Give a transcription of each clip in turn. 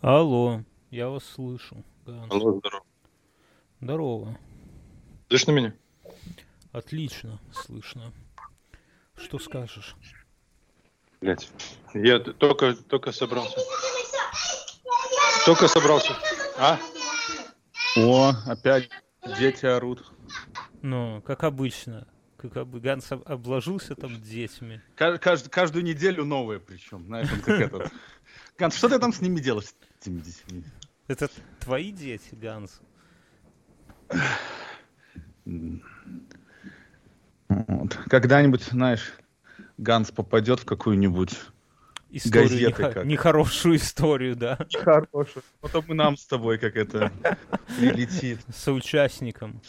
Алло, я вас слышу. Ганс. Алло, здорово. Здорово. Слышно меня? Отлично, слышно. Что скажешь? Блять. Я только, только собрался. Только собрался. А? О, опять дети орут. Ну, как обычно. Как обы... Ганс об- обложился там детьми. Ка- кажд- каждую неделю новые причем, знаешь, он как этот. Ганс, что ты там с ними делаешь, этими детьми? Это твои дети, Ганс? Вот. Когда-нибудь, знаешь, Ганс попадет в какую-нибудь Историю Газеты нехо- как. нехорошую историю, да? хорошую, потом и нам с тобой как это прилетит. Соучастником.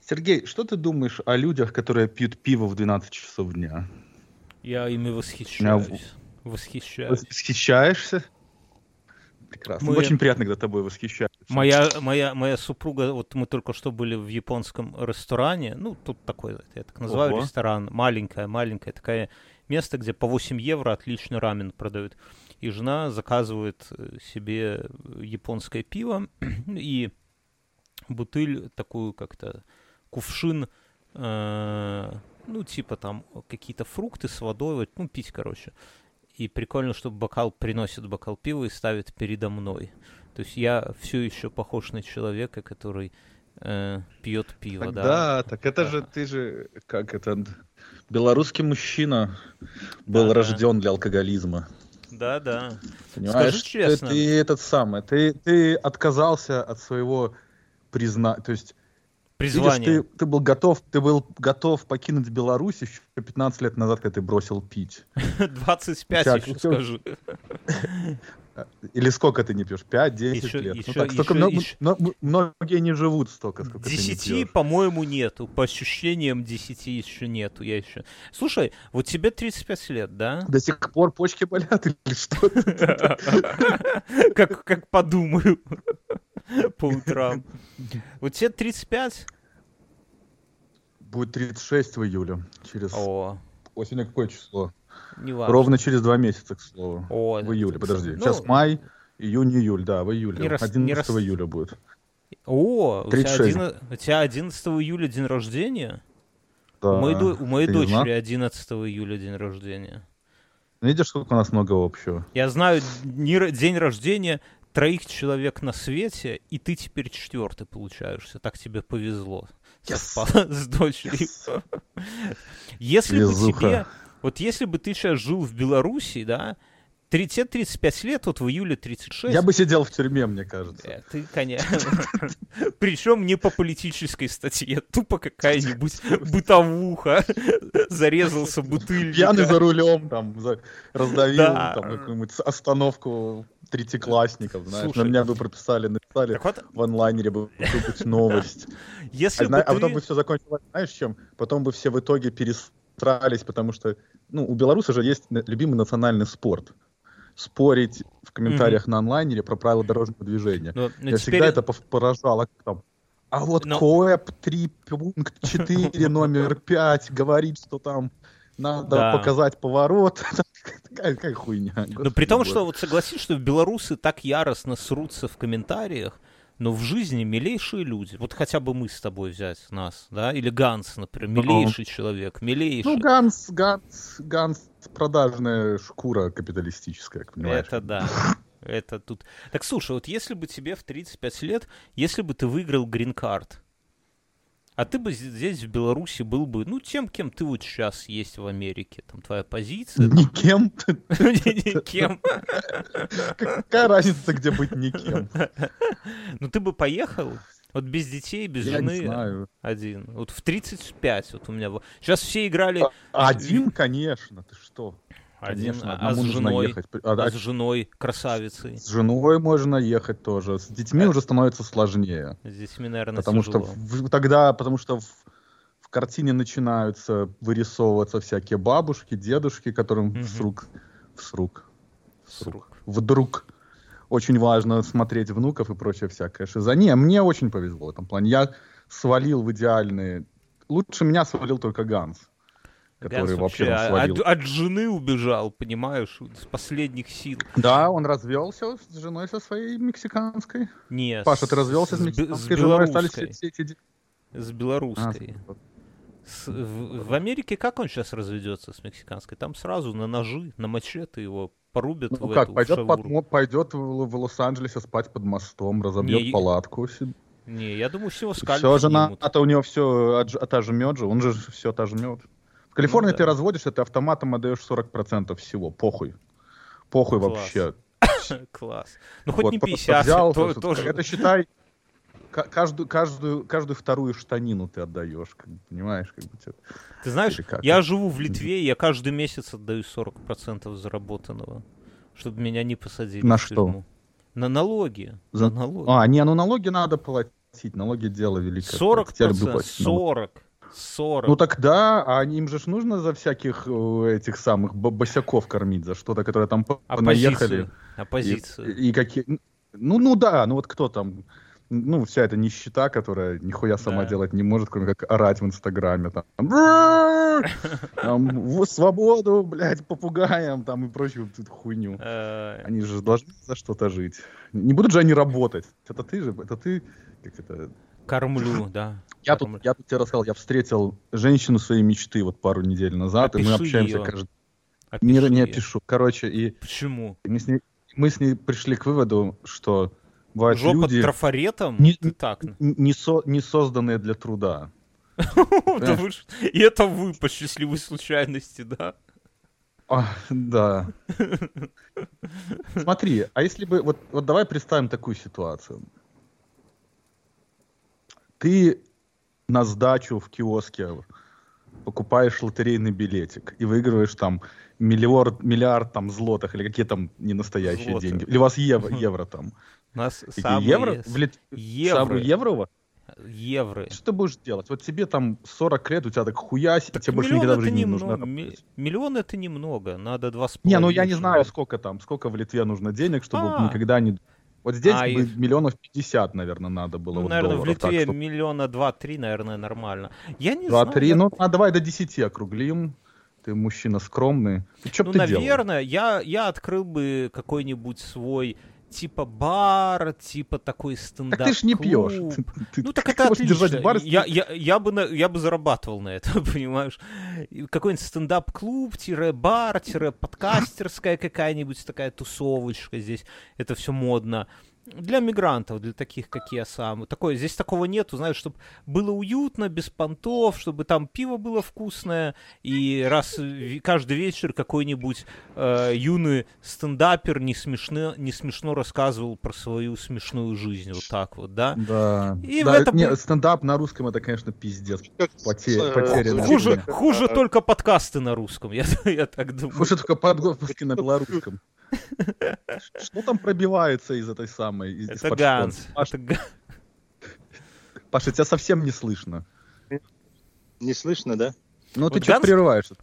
Сергей, что ты думаешь о людях, которые пьют пиво в 12 часов дня? Я ими восхищаюсь. Восхищаюсь. Восхищаешься? Прекрасно. Мы- Очень приятно, когда тобой восхищаются. Моя, моя, моя супруга, вот мы только что были в японском ресторане, ну, тут такой, я так называю, Ого. ресторан, маленькое, маленькое, такое место, где по 8 евро отличный рамен продают. И жена заказывает э, себе японское пиво и бутыль такую как-то, кувшин, э, ну, типа там какие-то фрукты с водой, вот, ну, пить, короче. И прикольно, что бокал приносит бокал пива и ставит передо мной. То есть я все еще похож на человека, который э, пьет пиво, Так да. да, так это Да. же ты же, как это, белорусский мужчина был Да, да. рожден для алкоголизма. Да, да. Понимаешь? Скажи честно. Ты, ты этот самый, ты, ты отказался от своего призна... То есть, видишь, Призвание. ты, ты был готов, ты был готов покинуть Беларусь еще 15 лет назад, когда ты бросил пить. 25 Всяк- еще скажу. Или сколько ты не пьешь? 5-10 Еще- лет. еще- ну, так, столько еще- много- еще- но- многие не живут столько, сколько ты не пьешь. по-моему, нету. По ощущениям, десяти еще нету. Я еще. Слушай, вот тебе 35 лет, да? До сих пор почки болят или что? Как подумаю по утрам. Вот тебе 35? Будет 36 в июле. Через... О, сегодня какое число? не важно. Ровно через два месяца, к слову. О, В июле, подожди. ну, Сейчас май, июнь, июль, да, в июле. Не рас- 11 не рас- июля будет. О, у тебя, 36. 11 у тебя 11 июля день рождения? Да. У моей, до- у моей Ты дочери 11 июля день рождения. Видишь, сколько у нас много общего? Я знаю день рождения троих человек на свете, и ты теперь четвертый получаешься. Так тебе повезло. Yes. С дочерью. Если бы Везуха. тебе... Вот если бы ты сейчас жил в Беларуси, да, 30 35 лет, вот в июле 36. Я бы сидел в тюрьме, мне кажется. Э, Ты, конечно. Причем не по политической статье, тупо какая-нибудь бытовуха. Зарезался бутыльник. Пьяный за рулем, там, раздавил Да. там, какую-нибудь остановку третьеклассников, знаешь. Слушай. На меня бы прописали, написали Так вот, в онлайнере бы новость. если А, бы а потом ты... бы все закончилось, знаешь, чем? Потом бы все в итоге перестрались, потому что, ну, у белоруса же есть любимый национальный спорт. Спорить в комментариях на онлайнере про правила дорожного движения. Ну, ну, Я теперь- всегда это поражало. как там, а вот Но- КОЭП 3 пункт 4 номер 5 говорит, что там надо Да. показать поворот. Такая, какая хуйня. Но господи при том, боже. что вот согласись, что белорусы так яростно срутся в комментариях, но в жизни милейшие люди. Вот хотя бы мы с тобой взять нас, да? Или Ганс, например, милейший человек, милейший. Ну, Ганс, Ганс, Ганс продажная шкура капиталистическая, как понимаешь. Это да. Это тут. Так слушай, вот если бы тебе в 35 лет, если бы ты выиграл грин-карт, а ты бы здесь, в Беларуси, был бы, ну, тем, кем ты вот сейчас есть в Америке. Там твоя позиция. Никем. Кем? Какая разница, где быть никем? Ну, ты бы поехал, вот без детей, без Я не жены, знаю. один. Вот в 35 вот у меня... во- Сейчас все играли Один, конечно, ты что? Один, Конечно, а- а с женой, ехать. А- а а с женой, красавицей. С женой можно ехать тоже. С детьми Э. уже становится сложнее. С детьми, наверное, Потому что тяжело. в- тогда, потому что в, в картине начинаются вырисовываться всякие бабушки, дедушки, которым вдруг, С рук. вдруг очень важно смотреть внуков и прочее всякое. Шиза. Не, мне очень повезло в этом плане. Я свалил в идеальные... Лучше меня свалил только Ганс. Который Ганс вообще от, от жены убежал, понимаешь, с последних сил. Да, он развелся с женой со своей мексиканской. Не, Паша, ты развелся с, бе- мексиканской женой, остались белорусской. все, все эти... С А, белорусской. С- в, в Америке как он сейчас разведется с мексиканской? Там сразу на ножи, на мачете его порубят Ну в как, эту, в пойдет, под шавурму. мо- пойдет в, в Лос-Анджелесе спать под мостом, разобьет Не, палатку. себе. Не, я думаю, всего скальп Все, жена, а то у него все отожмет же, он же все отожмет. В Калифорнии Ну да. ты разводишься, ты автоматом отдаешь 40% всего, похуй. Похуй Класс. вообще. Класс. Ну хоть Вот, не просто 50, взял, то- тоже. Это считай, ка- каждую, каждую, каждую вторую штанину ты отдаешь, как понимаешь? Как бы, тебе- Ты знаешь, как? я живу в Литве, я каждый месяц отдаю 40% заработанного, чтобы меня не посадили На что? тюрьму. На налоги. За- На налоги. А, не, ну налоги надо платить, налоги дело великое. 40 Я люблю платить налоги. 40. 40. Ну тогда, а им же ж нужно за всяких э, этих самых бо- босяков кормить, за что-то, которые там по- наехали. Оппозицию. И, и какие... Ну, ну да, ну вот кто там... Ну, вся эта нищета, которая нихуя сама Да. делать не может, кроме как орать в Инстаграме. Там! Там, свободу, блядь, попугаям, там и прочую тут хуйню. Они же должны за что-то жить. Не будут же они работать. Это ты же, это ты, как это... Кормлю, да. Я Кормлю. тут, я тут тебе рассказал, я встретил женщину своей мечты вот пару недель назад, и мы Опиши общаемся её. каждый... Опиши Не, опишу. Короче, и Почему? мы с, ней, мы с ней пришли к выводу, что бывают Жопа люди, трафаретом? Не- Ты так. не, со- не созданные для труда. И это вы по счастливой случайности, да? Да. Смотри, а если бы... Вот давай представим такую ситуацию. Ты на сдачу в киоске покупаешь лотерейный билетик и выигрываешь там миллиард, миллиард там злотых или какие там не настоящие Злоты. деньги. Или у вас евро, евро там. У нас самые евро? с- Лит- евро. Самые евро? Евро. Что ты будешь делать? Вот тебе там 40 лет, у тебя так хуясь, и Так тебе больше никогда в жизни не нужно. Миллион это немного. Надо два с Не, ну я не знаю, сколько там, сколько в Литве нужно денег, чтобы А. никогда не... Вот здесь А, бы и- миллионов 50, наверное, надо было. Ну, вот наверное, в долларов, так Литве что миллиона два-три, наверное, нормально. Я не Два, знаю. три, я- ну, а давай до 10 округлим. Ты мужчина скромный. Ты что ну, ты делал? наверное, я, я открыл бы какой-нибудь свой типа бар, типа такой стендап Так ты ж не пьешь. Ты- Ну так это отлично. держать бар, я, я, я, бы на- я бы зарабатывал на это, понимаешь? Какой-нибудь стендап-клуб, тире бар, тире подкастерская какая-нибудь такая тусовочка здесь. Это все модно. Для мигрантов, для таких, как я сам. Такое, здесь такого нету, знаешь, чтобы было уютно, без понтов, чтобы там пиво было вкусное, и раз в- каждый вечер какой-нибудь э, юный стендапер не смешно, не смешно рассказывал про свою смешную жизнь, вот так вот, да? Да. И в Да, этом не, стендап на русском это, конечно, пиздец. Как Поте- с- потеряно. э, Хуже, хуже только подкасты на русском, я, я так думаю. Хуже только подготовки на белорусском. Что там пробивается из этой самой, из- Это Ганс. Паша, Это Паша, тебя совсем не слышно. Не слышно, да? Ну, Вот ты что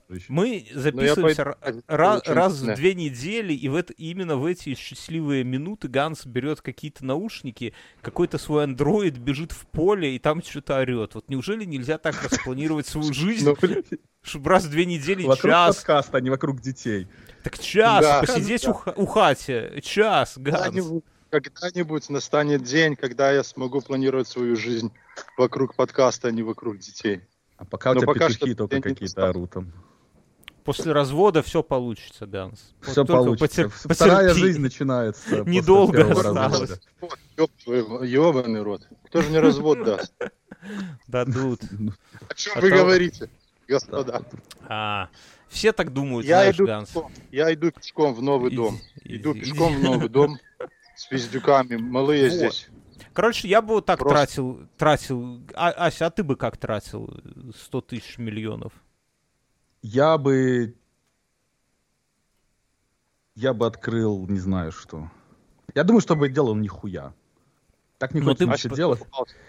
товарищ? Мы Ну, я записываемся пойду- ра- ра- очень раз в две недели, и в это, именно в эти счастливые минуты Ганс берет какие-то наушники, какой-то свой андроид бежит в поле и там что-то орет. Вот неужели нельзя так распланировать свою жизнь, Ну, блин, чтобы раз в две недели Вокруг час, подкаста, а не вокруг детей. так час Да. посидеть Да. у хати, час, Ганс. Когда-нибудь, настанет день, когда я смогу планировать свою жизнь вокруг подкаста, а не вокруг детей. А пока у Но тебя пока петухи что только какие-то орут там. После развода все получится. Вот Все получится. потер- Вторая потерпи. жизнь начинается. после Недолго осталось. ёбаный рот. Кто же мне развод даст? Дадут. О чем А вы говорите, господа? А, все так думают, Я знаешь, иду, Ганс. пешком, я иду пешком в новый Иди- дом. иди- Иду иди. пешком в новый дом с пиздюками. Малые Вот. здесь. Короче, я бы вот так Просто- тратил, тратил. А, Ася, а ты бы как тратил 100 тысяч миллионов? Я бы... Я бы открыл, не знаю что. Я думаю, что бы делал нихуя. Так хочется ты- ничего делать.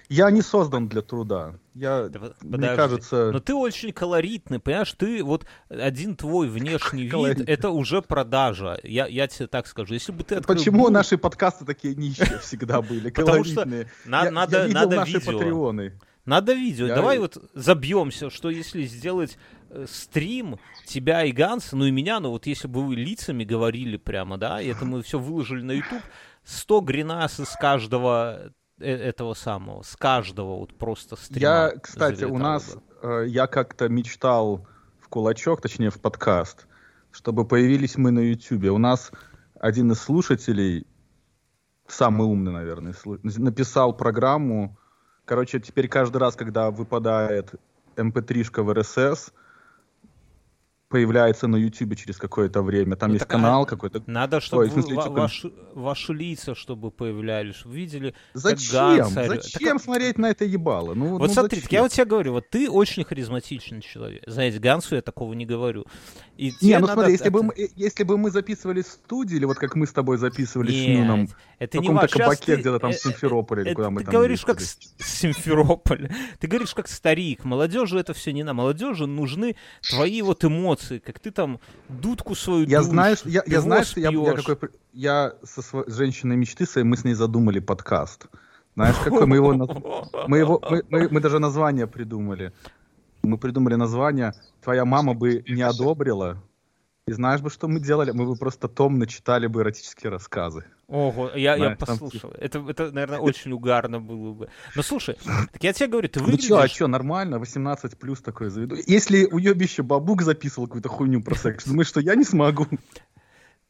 Я не создан для труда. Я, Да мне подожди. кажется... Но ты очень колоритный, понимаешь, ты вот один твой внешний вид, это уже продажа. Я, я тебе так скажу. Если бы ты открыл Почему наши подкасты такие нищие всегда были, колоритные? надо, наши патреоны. Надо видео. Я- Давай вот забьемся, что если сделать э, стрим тебя и Ганса, ну и меня, ну вот если бы вы лицами говорили прямо, да, и это мы все выложили на YouTube, 100 гринас из каждого э, этого самого, с каждого вот просто стрима. Я, кстати, у нас, э, я как-то мечтал в кулачок, точнее в подкаст, чтобы появились мы на YouTube. У нас один из слушателей, самый умный, наверное, написал программу. Короче, теперь каждый раз, когда выпадает mp3-шка в RSS, появляется на YouTube через какое-то время. Там ну, есть канал какой-то. Надо, чтобы Ой, смысле, ва- ваши, ваши лица, чтобы появлялись. Вы видели, Зачем? Ганса... Зачем так... смотреть на это ебало? Ну, вот ну, смотри, я вот тебе говорю, вот ты очень харизматичный человек. Знаете, Гансу я такого не говорю. И не, ну надо... смотри, если, это... бы мы, если бы мы записывали в студии, или вот как мы с тобой записывали Нет, с Нюном, это в каком-то кабаке где-то там в э, Симферополе, или куда мы ты там говоришь как Симферополь. Ты говоришь как старик. Молодежи это все не на. Молодежи нужны твои вот эмоции, как ты там дудку свою Я знаю, я, я знаю, что я, я какой... Я со своей женщиной мечты своей, мы с ней задумали подкаст. Знаешь, какой мы его... Мы, его мы, мы, мы даже название придумали. Мы придумали название «Твоя мама бы не одобрила». И знаешь бы, что мы делали? Мы бы просто томно читали бы эротические рассказы. Ого, я, Знаешь, я послушал. Там... Это, это, наверное, очень угарно было бы. Но слушай, так я тебе говорю, ты выглядишь... Ну что, а что, нормально, 18 плюс такое заведу. Если уебище бабук записывал какую-то хуйню про секс, думаешь, что я не смогу?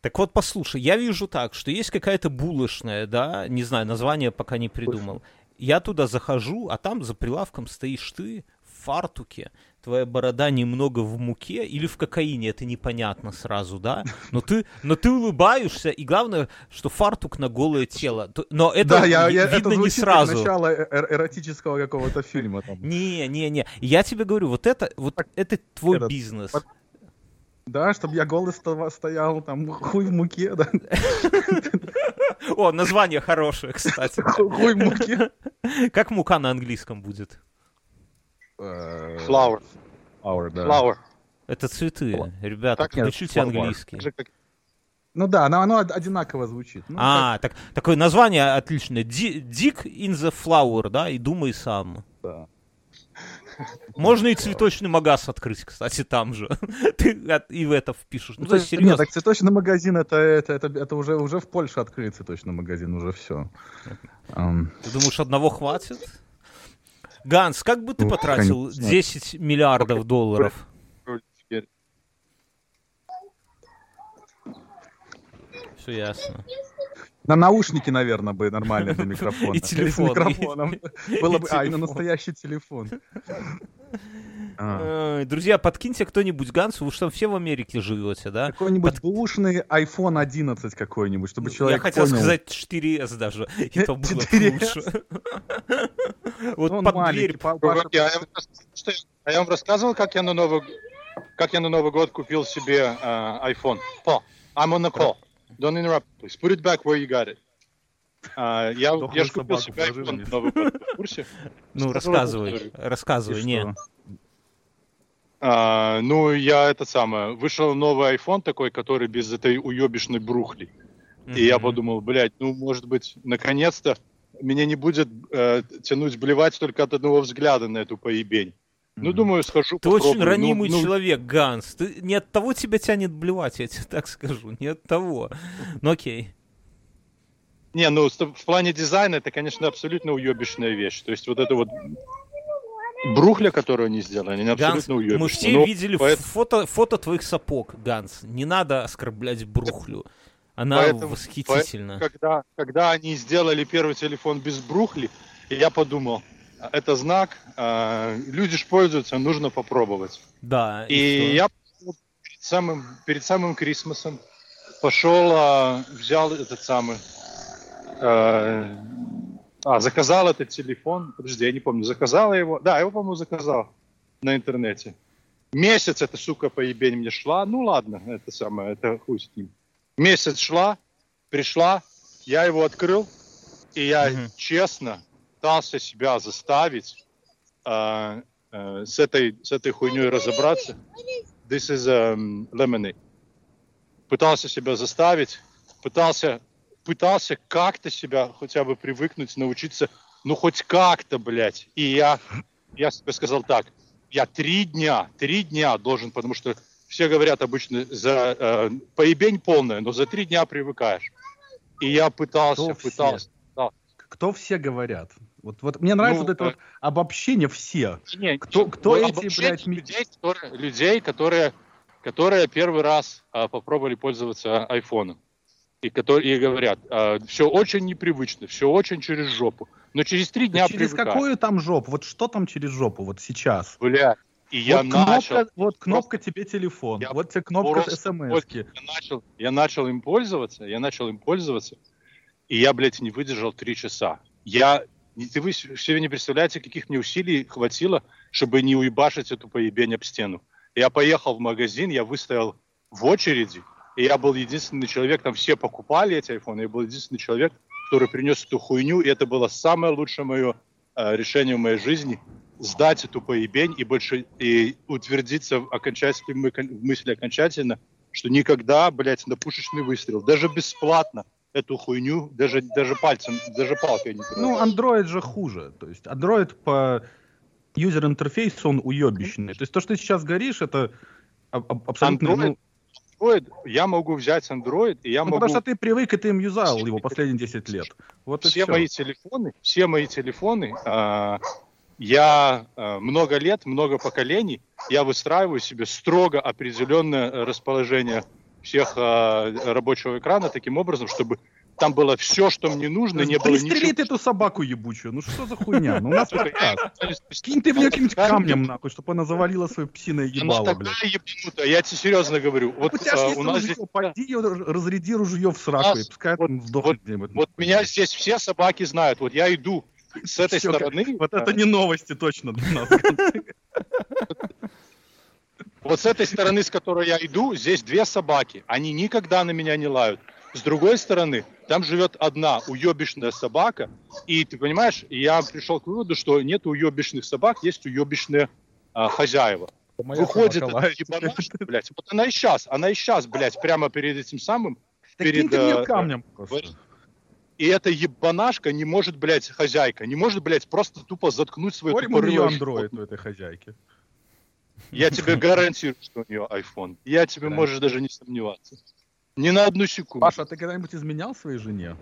Так вот, послушай, я вижу так, что есть какая-то булочная, да, не знаю, название пока не придумал. Я туда захожу, а там за прилавком стоишь ты в фартуке, твоя борода немного в муке или в кокаине, это непонятно сразу, да? Но ты, но ты улыбаешься, и главное, что фартук на голое тело. Но это да, я, я, видно это не сразу. Как начало э, эр эротического какого-то фильма. Там. Не, не, не. Я тебе говорю, вот это, вот так, это твой этот, бизнес. Под... Да, чтобы я голый стоял, там, хуй в муке, да. О, название хорошее, кстати. Хуй в муке. Как мука на английском будет? Э, flower. Flower, да. Flower. Это цветы. Ребята, так, учите английский. Ну да, оно, оно одинаково звучит. Ну, а, так. так, такое название отличное. Dick in the flower, да, и думай сам. Да. Можно и цветочный магаз открыть, кстати, там же. Ты и в это впишешь. Ну, то есть, серьезно. Нет, так цветочный магазин, это, это, это, это уже, уже в Польше открыли цветочный магазин, уже все. Ты думаешь, одного хватит? Ганс, как бы ты ну, потратил 10 миллиардов долларов? Все ясно. На наушники, наверное, бы нормально для микрофона. И телефон. микрофоном. Было бы... А, и на настоящий телефон. А. Друзья, подкиньте кто-нибудь Гансу, вы что, все в Америке живете, да? Какой-нибудь бушный iPhone 11 какой-нибудь, чтобы человек Я хотел сказать 4S даже, и то было лучше. Вот под дверь. А я вам рассказывал, как я на Новый как я на Новый год купил себе iPhone. Paul, I'm on the call. Don't interrupt, please. Put it back where you got it. А, я, я же купил себе iPhone Новый год, в курсе? Ну, рассказывай, рассказывай, не. А, ну, я это самое, вышел новый iPhone такой, который без этой уебищной брухли. Mm-hmm. И я подумал, блядь, ну, может быть, наконец-то меня не будет э, тянуть блевать только от одного взгляда на эту поебень. Ну, думаю, схожу, Ты попробую. очень ранимый ну, человек, ну... Ганс. Ты, не от того тебя тянет блевать, я тебе так скажу. Не от того. Ну, окей. Не, ну, в плане дизайна это, конечно, абсолютно уебищная вещь. То есть вот это вот брухля, которую они сделали, они абсолютно уебищные. Мы все ну, видели поэтому... фото, фото твоих сапог, Ганс. Не надо оскорблять брухлю. Она поэтому, восхитительна. Поэтому, когда, когда они сделали первый телефон без брухли, я подумал, это знак, э, люди ж пользуются, нужно попробовать. Да. И, и я перед самым, перед самым Крисмосом пошел, э, взял этот самый, э, а, заказал этот телефон. Подожди, я не помню, заказал его. Да, его, по-моему, заказал на интернете. Месяц эта сука поебень мне шла. Ну ладно, это самое, это хуй с ним. Месяц шла, пришла, я его открыл, и я угу. честно пытался себя заставить э, э, с, этой, с этой хуйней разобраться. This is um, lemonade. Пытался себя заставить, пытался пытался как-то себя хотя бы привыкнуть, научиться, ну хоть как-то, блядь. И я, я себе сказал так, я три дня, три дня должен, потому что все говорят обычно за э, поебень полная, но за три дня привыкаешь. И я пытался, Кто пытался. Да. Кто все говорят? Вот, вот мне нравится ну, вот это э... вот обобщение все. Не, кто, кто эти, блядь, людей, которые, людей, которые, которые первый раз а, попробовали пользоваться айфоном. И, которые, и говорят, а, все очень непривычно, все очень через жопу. Но через три дня Через привыкаю. какую там жопу? Вот что там через жопу вот сейчас? Бля, и я вот кнопка, начал... Вот кнопка просто, тебе телефон, я вот тебе кнопка смс. Я начал, я начал им пользоваться, я начал им пользоваться, и я, блядь, не выдержал три часа. Я... Вы себе не представляете, каких мне усилий хватило, чтобы не уебашить эту поебень об стену. Я поехал в магазин, я выстоял в очереди, и я был единственный человек, там все покупали эти айфоны, я был единственный человек, который принес эту хуйню, и это было самое лучшее мое э, решение в моей жизни сдать эту поебень и больше и утвердиться окончательно, в мысли окончательно, что никогда, блядь, на пушечный выстрел, даже бесплатно, эту хуйню, даже, даже пальцем, даже палкой не Ну, Android же хуже. То есть Android по юзер-интерфейсу он уебищный. То есть то, что ты сейчас говоришь, это абсолютно... Android, ну, Android, я могу взять Android, и я ну, могу... Потому что ты привык, и ты им юзал его последние 10 лет. Вот все мои телефоны, все мои телефоны, э, я э, много лет, много поколений, я выстраиваю себе строго определенное расположение всех э, рабочего экрана таким образом, чтобы там было все, что мне нужно, не было ничего. ты эту собаку ебучую, ну что за хуйня? Ну у нас подкаст. Кинь ты в нее каким-нибудь камнем, нахуй, чтобы она завалила свое псиное ебало, блядь. ебанутая, я тебе серьезно говорю. Вот у у нас здесь... Пойди разряди ружье в сраку, и пускай он сдохнет Вот меня здесь все собаки знают, вот я иду с этой стороны... Вот это не новости точно для нас. Вот с этой стороны, с которой я иду, здесь две собаки. Они никогда на меня не лают. С другой стороны, там живет одна уебищная собака. И ты понимаешь, я пришел к выводу, что нет уебищных собак, есть уебищные а, хозяева. Моя Выходит эта ебанашка, блядь. Вот она и сейчас, она и сейчас, блядь, прямо перед этим самым. Так перед, ты мне э, камнем просто. И эта ебанашка не может, блядь, хозяйка, не может, блядь, просто тупо заткнуть свою нее андроид у этой хозяйки? Я тебе гарантирую, что у нее iPhone. Я тебе да. можешь даже не сомневаться. Ни на одну секунду. Паша, а ты когда-нибудь изменял своей жене?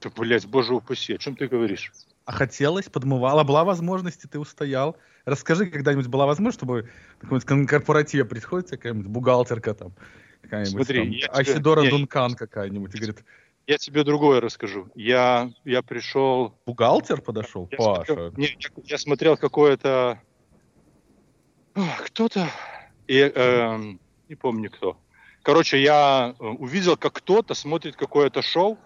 Да, блядь, боже упаси, о чем ты говоришь? А хотелось, подмывала, была возможность, и ты устоял. Расскажи, когда-нибудь была возможность, чтобы на корпоративе приходит какая-нибудь бухгалтерка там, какая-нибудь Смотри, там, Асидора тебе... Дункан какая-нибудь, и говорит, я тебе другое расскажу. Я, я пришел... Бухгалтер подошел? Я Паша. Смотрел, не, я, я смотрел какое-то... Кто-то... И, э, не помню кто. Короче, я э, увидел, как кто-то смотрит какое-то шоу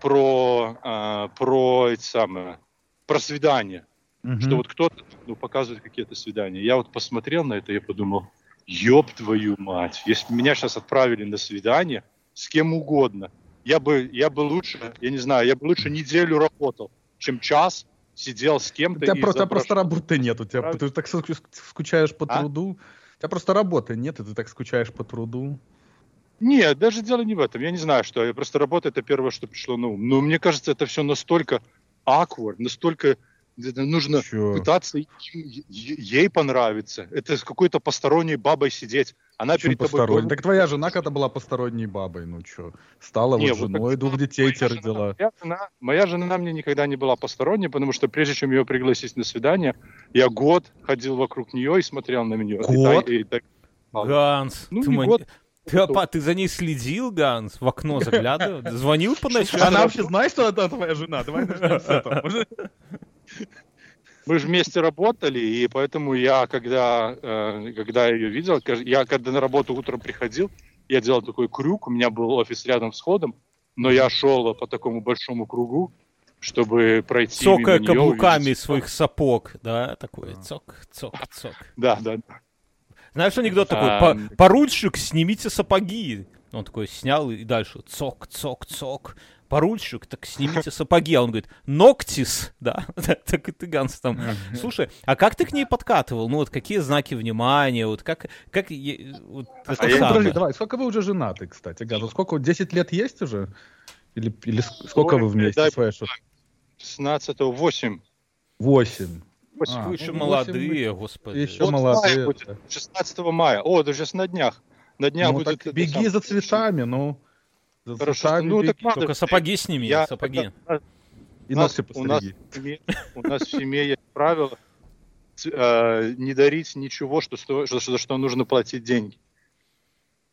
про, э, про эти самые, про свидания. Угу. Что вот кто-то ну, показывает какие-то свидания. Я вот посмотрел на это и подумал, ёб твою мать, если меня сейчас отправили на свидание с кем угодно, я бы, я бы лучше, я не знаю, я бы лучше неделю работал, чем час сидел с кем-то. У тебя просто, изображ... просто работы нет, у тебя, ты так скучаешь по а? труду. У тебя просто работы нет, и ты так скучаешь по труду. Нет, даже дело не в этом. Я не знаю, что. Я просто работа это первое, что пришло на ум. Но мне кажется, это все настолько awkward, настолько нужно Чё? пытаться ей понравиться. Это с какой-то посторонней бабой сидеть. Она Почему перед тобой... Посторонней? Так твоя жена когда была посторонней бабой, ну что? Стала не, вот женой, вот двух детей тебе родила. Моя жена, моя жена мне никогда не была посторонней, потому что прежде чем ее пригласить на свидание, я год ходил вокруг нее и смотрел на нее. Год? И, и, и, Ганс, ну, ты, не год, ты, опа, ты за ней следил, Ганс? В окно заглядывал? Звонил по ночам? Она вообще знает, что это твоя жена? Давай начнем с этого мы же вместе работали, и поэтому я, когда, э, когда ее видел, я когда на работу утром приходил, я делал такой крюк, у меня был офис рядом с ходом, но я шел по такому большому кругу, чтобы пройти Цокая мимо каблуками увидеть... своих сапог, да, такой цок, цок, цок. Да, да. Знаешь анекдот такой, а... поручик, снимите сапоги. Он такой снял и дальше цок, цок, цок поручик, так снимите сапоги. А он говорит, ноктис, да, так и ты, Ганс, там. Слушай, а как ты к ней подкатывал? Ну вот какие знаки внимания, вот как, как вот а это а подожди, давай, сколько вы уже женаты, кстати, Ганс? Сколько, 10 лет есть уже? Или, или сколько Ой, вы вместе? Дай, своя, 16 8. 8. А, вы еще ну, молодые, господи. Еще вот молодые. Мая будет, 16 мая. О, это сейчас на днях. На днях ну, будет... Так беги за цветами, ну. За Хорошо, ну, так надо. Только сапоги сними, я, сапоги. И у нас, у нас, у нас в семье есть правило э, не дарить ничего, что, что, что, что нужно платить деньги.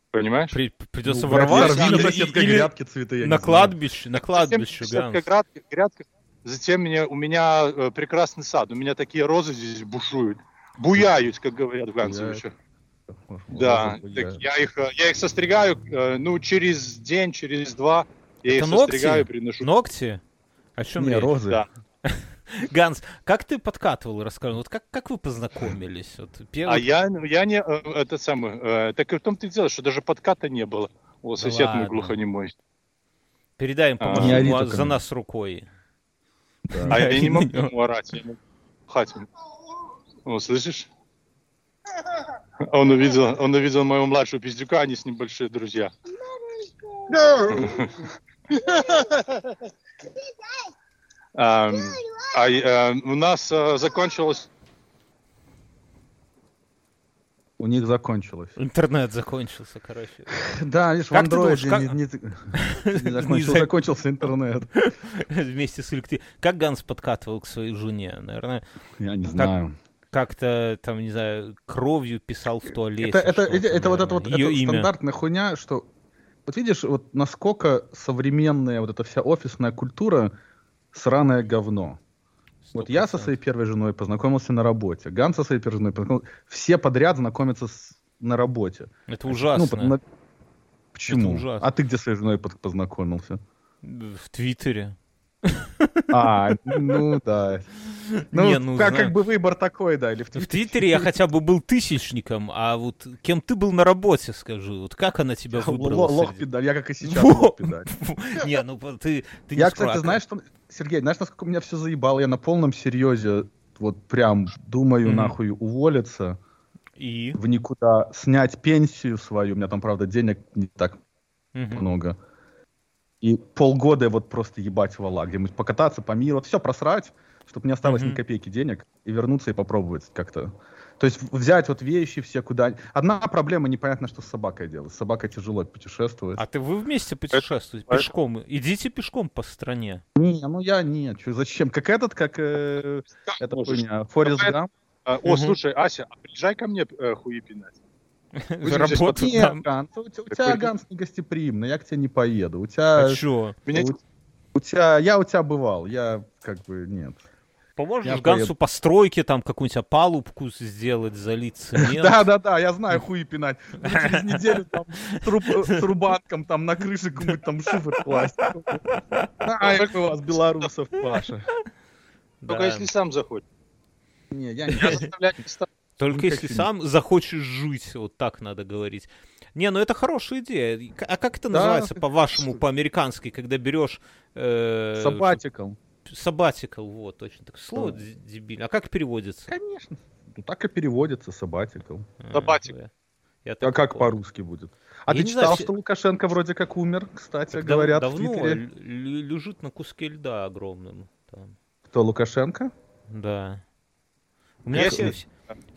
Понимаешь? При, придется ну, ворваться или, или, или грядки цветы, на кладбище, на кладбище, грядка, грядка, Затем мне, у меня э, прекрасный сад, у меня такие розы здесь бушуют, буяют, как говорят в Ганцевиче. Да, так я их, э, я их состригаю, э, ну, через день, через два. Я Это их ногти? состригаю, приношу. Ногти? О чем Не, розы. Да. Ганс, как ты подкатывал, расскажи, вот как, как вы познакомились? Вот, первый... А я, ну, я не, э, это самое, так и в том-то и дело, что даже подката не было. О, сосед да мой глухонемой. Передай им, а. поможи а, за нас рукой. Да. А я не могу ему орать, я могу пхать ему. О, слышишь? Он увидел, он увидел моего младшего пиздюка, они с ним большие друзья. а, а, у нас а, закончилось у них закончилось. Интернет закончился, короче. Да, видишь, в как... не, не, не закончился, закончился интернет. Вместе с электричеством. Как Ганс подкатывал к своей жене? Наверное, Я не знаю. Как-то там, не знаю, кровью писал в туалете. Это, это, это, это вот это вот это имя. стандартная хуйня, что вот видишь, вот насколько современная вот эта вся офисная культура сраное говно. Вот я со своей первой женой познакомился на работе, Ган со своей первой женой познакомился. Все подряд знакомятся с... на работе. Это ужасно. Ну, на... Почему? Это ужасно. А ты где с своей женой познакомился? В Твиттере. А, ну да. Ну, не, ну как, как бы выбор такой, да. Или в, в Твиттере я хотя бы был тысячником, а вот кем ты был на работе, скажи, вот как она тебя выбрала? Лох педаль, я как и сейчас лох педаль. Не, ну ты, ты Я, кстати, знаешь, что, Сергей, знаешь, насколько меня все заебало? Я на полном серьезе вот прям думаю нахуй уволиться. И? В никуда снять пенсию свою. У меня там, правда, денег не так много. И полгода вот просто ебать вала, где-нибудь покататься по миру, все просрать, чтобы не осталось mm-hmm. ни копейки денег, и вернуться и попробовать как-то. То есть взять вот вещи все куда Одна проблема, непонятно, что с собакой делать. С собакой тяжело путешествовать. А ты вы вместе путешествуете это... пешком? Идите пешком по стране. Не, ну я нет. Что, зачем? Как этот, как э, это хуйня, Форест Гамп. О, угу. слушай, Ася, а приезжай ко мне э, хуи пинать. Работу Нет, Ганс, у, у тебя, Ганс, не гостеприимный, я к тебе не поеду. У тебя... А что? У, у тебя, я у тебя бывал, я как бы, нет. Поможешь я Гансу поеду. по стройке там какую-нибудь палубку сделать, залить цемент? Да-да-да, я знаю, хуи пинать. Через неделю там с рубанком там на крыше какой-нибудь там шифр класть. А, как у вас, белорусов, Паша. Только если сам захочешь. Не, я не заставлять не только если сам захочешь жить, вот так надо говорить. Не, ну это хорошая идея. А как это да, называется по-вашему, по-американски, когда берешь... Э, Сабатикл. Сабатикл, вот, точно. Так слово да. дебильно. А как переводится? Конечно. Ну так и переводится сабатикл. Сабатикл. Я а как по-русски будет? А я ты читал, знаю, что Лукашенко вроде как умер, кстати, так говорят давно в Твиттере? лежит на куске льда огромном. Там. Кто, Лукашенко? Да. У меня Если...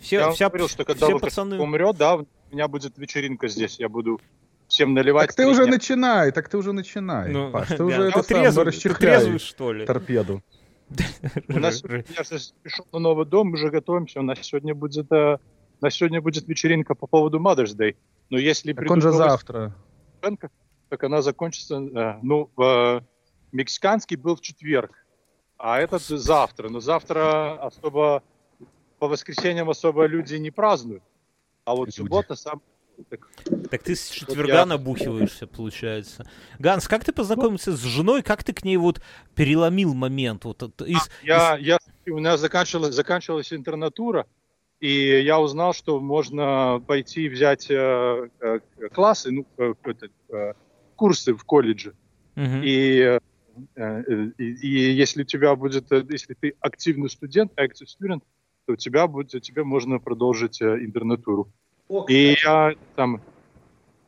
все, я вся, говорил, что когда все пацаны... умрет, да, у меня будет вечеринка здесь, я буду всем наливать. Так ты уже начинай, так ты уже начинай, ну, Паш, ты да. уже это трезвый, трезвый, что ли? торпеду. У нас я пришел на новый дом, мы уже готовимся, у нас сегодня будет э, на сегодня будет вечеринка по поводу Mother's Day. Но если так он же завтра. Так она закончится, э, ну, мексиканский был в четверг, а этот завтра. Но завтра особо по воскресеньям особо люди не празднуют. А вот люди. суббота сам... Так, так ты с четверга я... набухиваешься, получается. Ганс, как ты познакомился ну, с женой? Как ты к ней вот переломил момент? Вот, из, а, я, из... я, у меня заканчивалась, заканчивалась интернатура, и я узнал, что можно пойти взять э, э, классы, ну, э, э, курсы в колледже. Uh-huh. И, э, э, и, и если у тебя будет, э, если ты активный студент, active student, то у тебя будет, тебе можно продолжить э, интернатуру. О, и я там,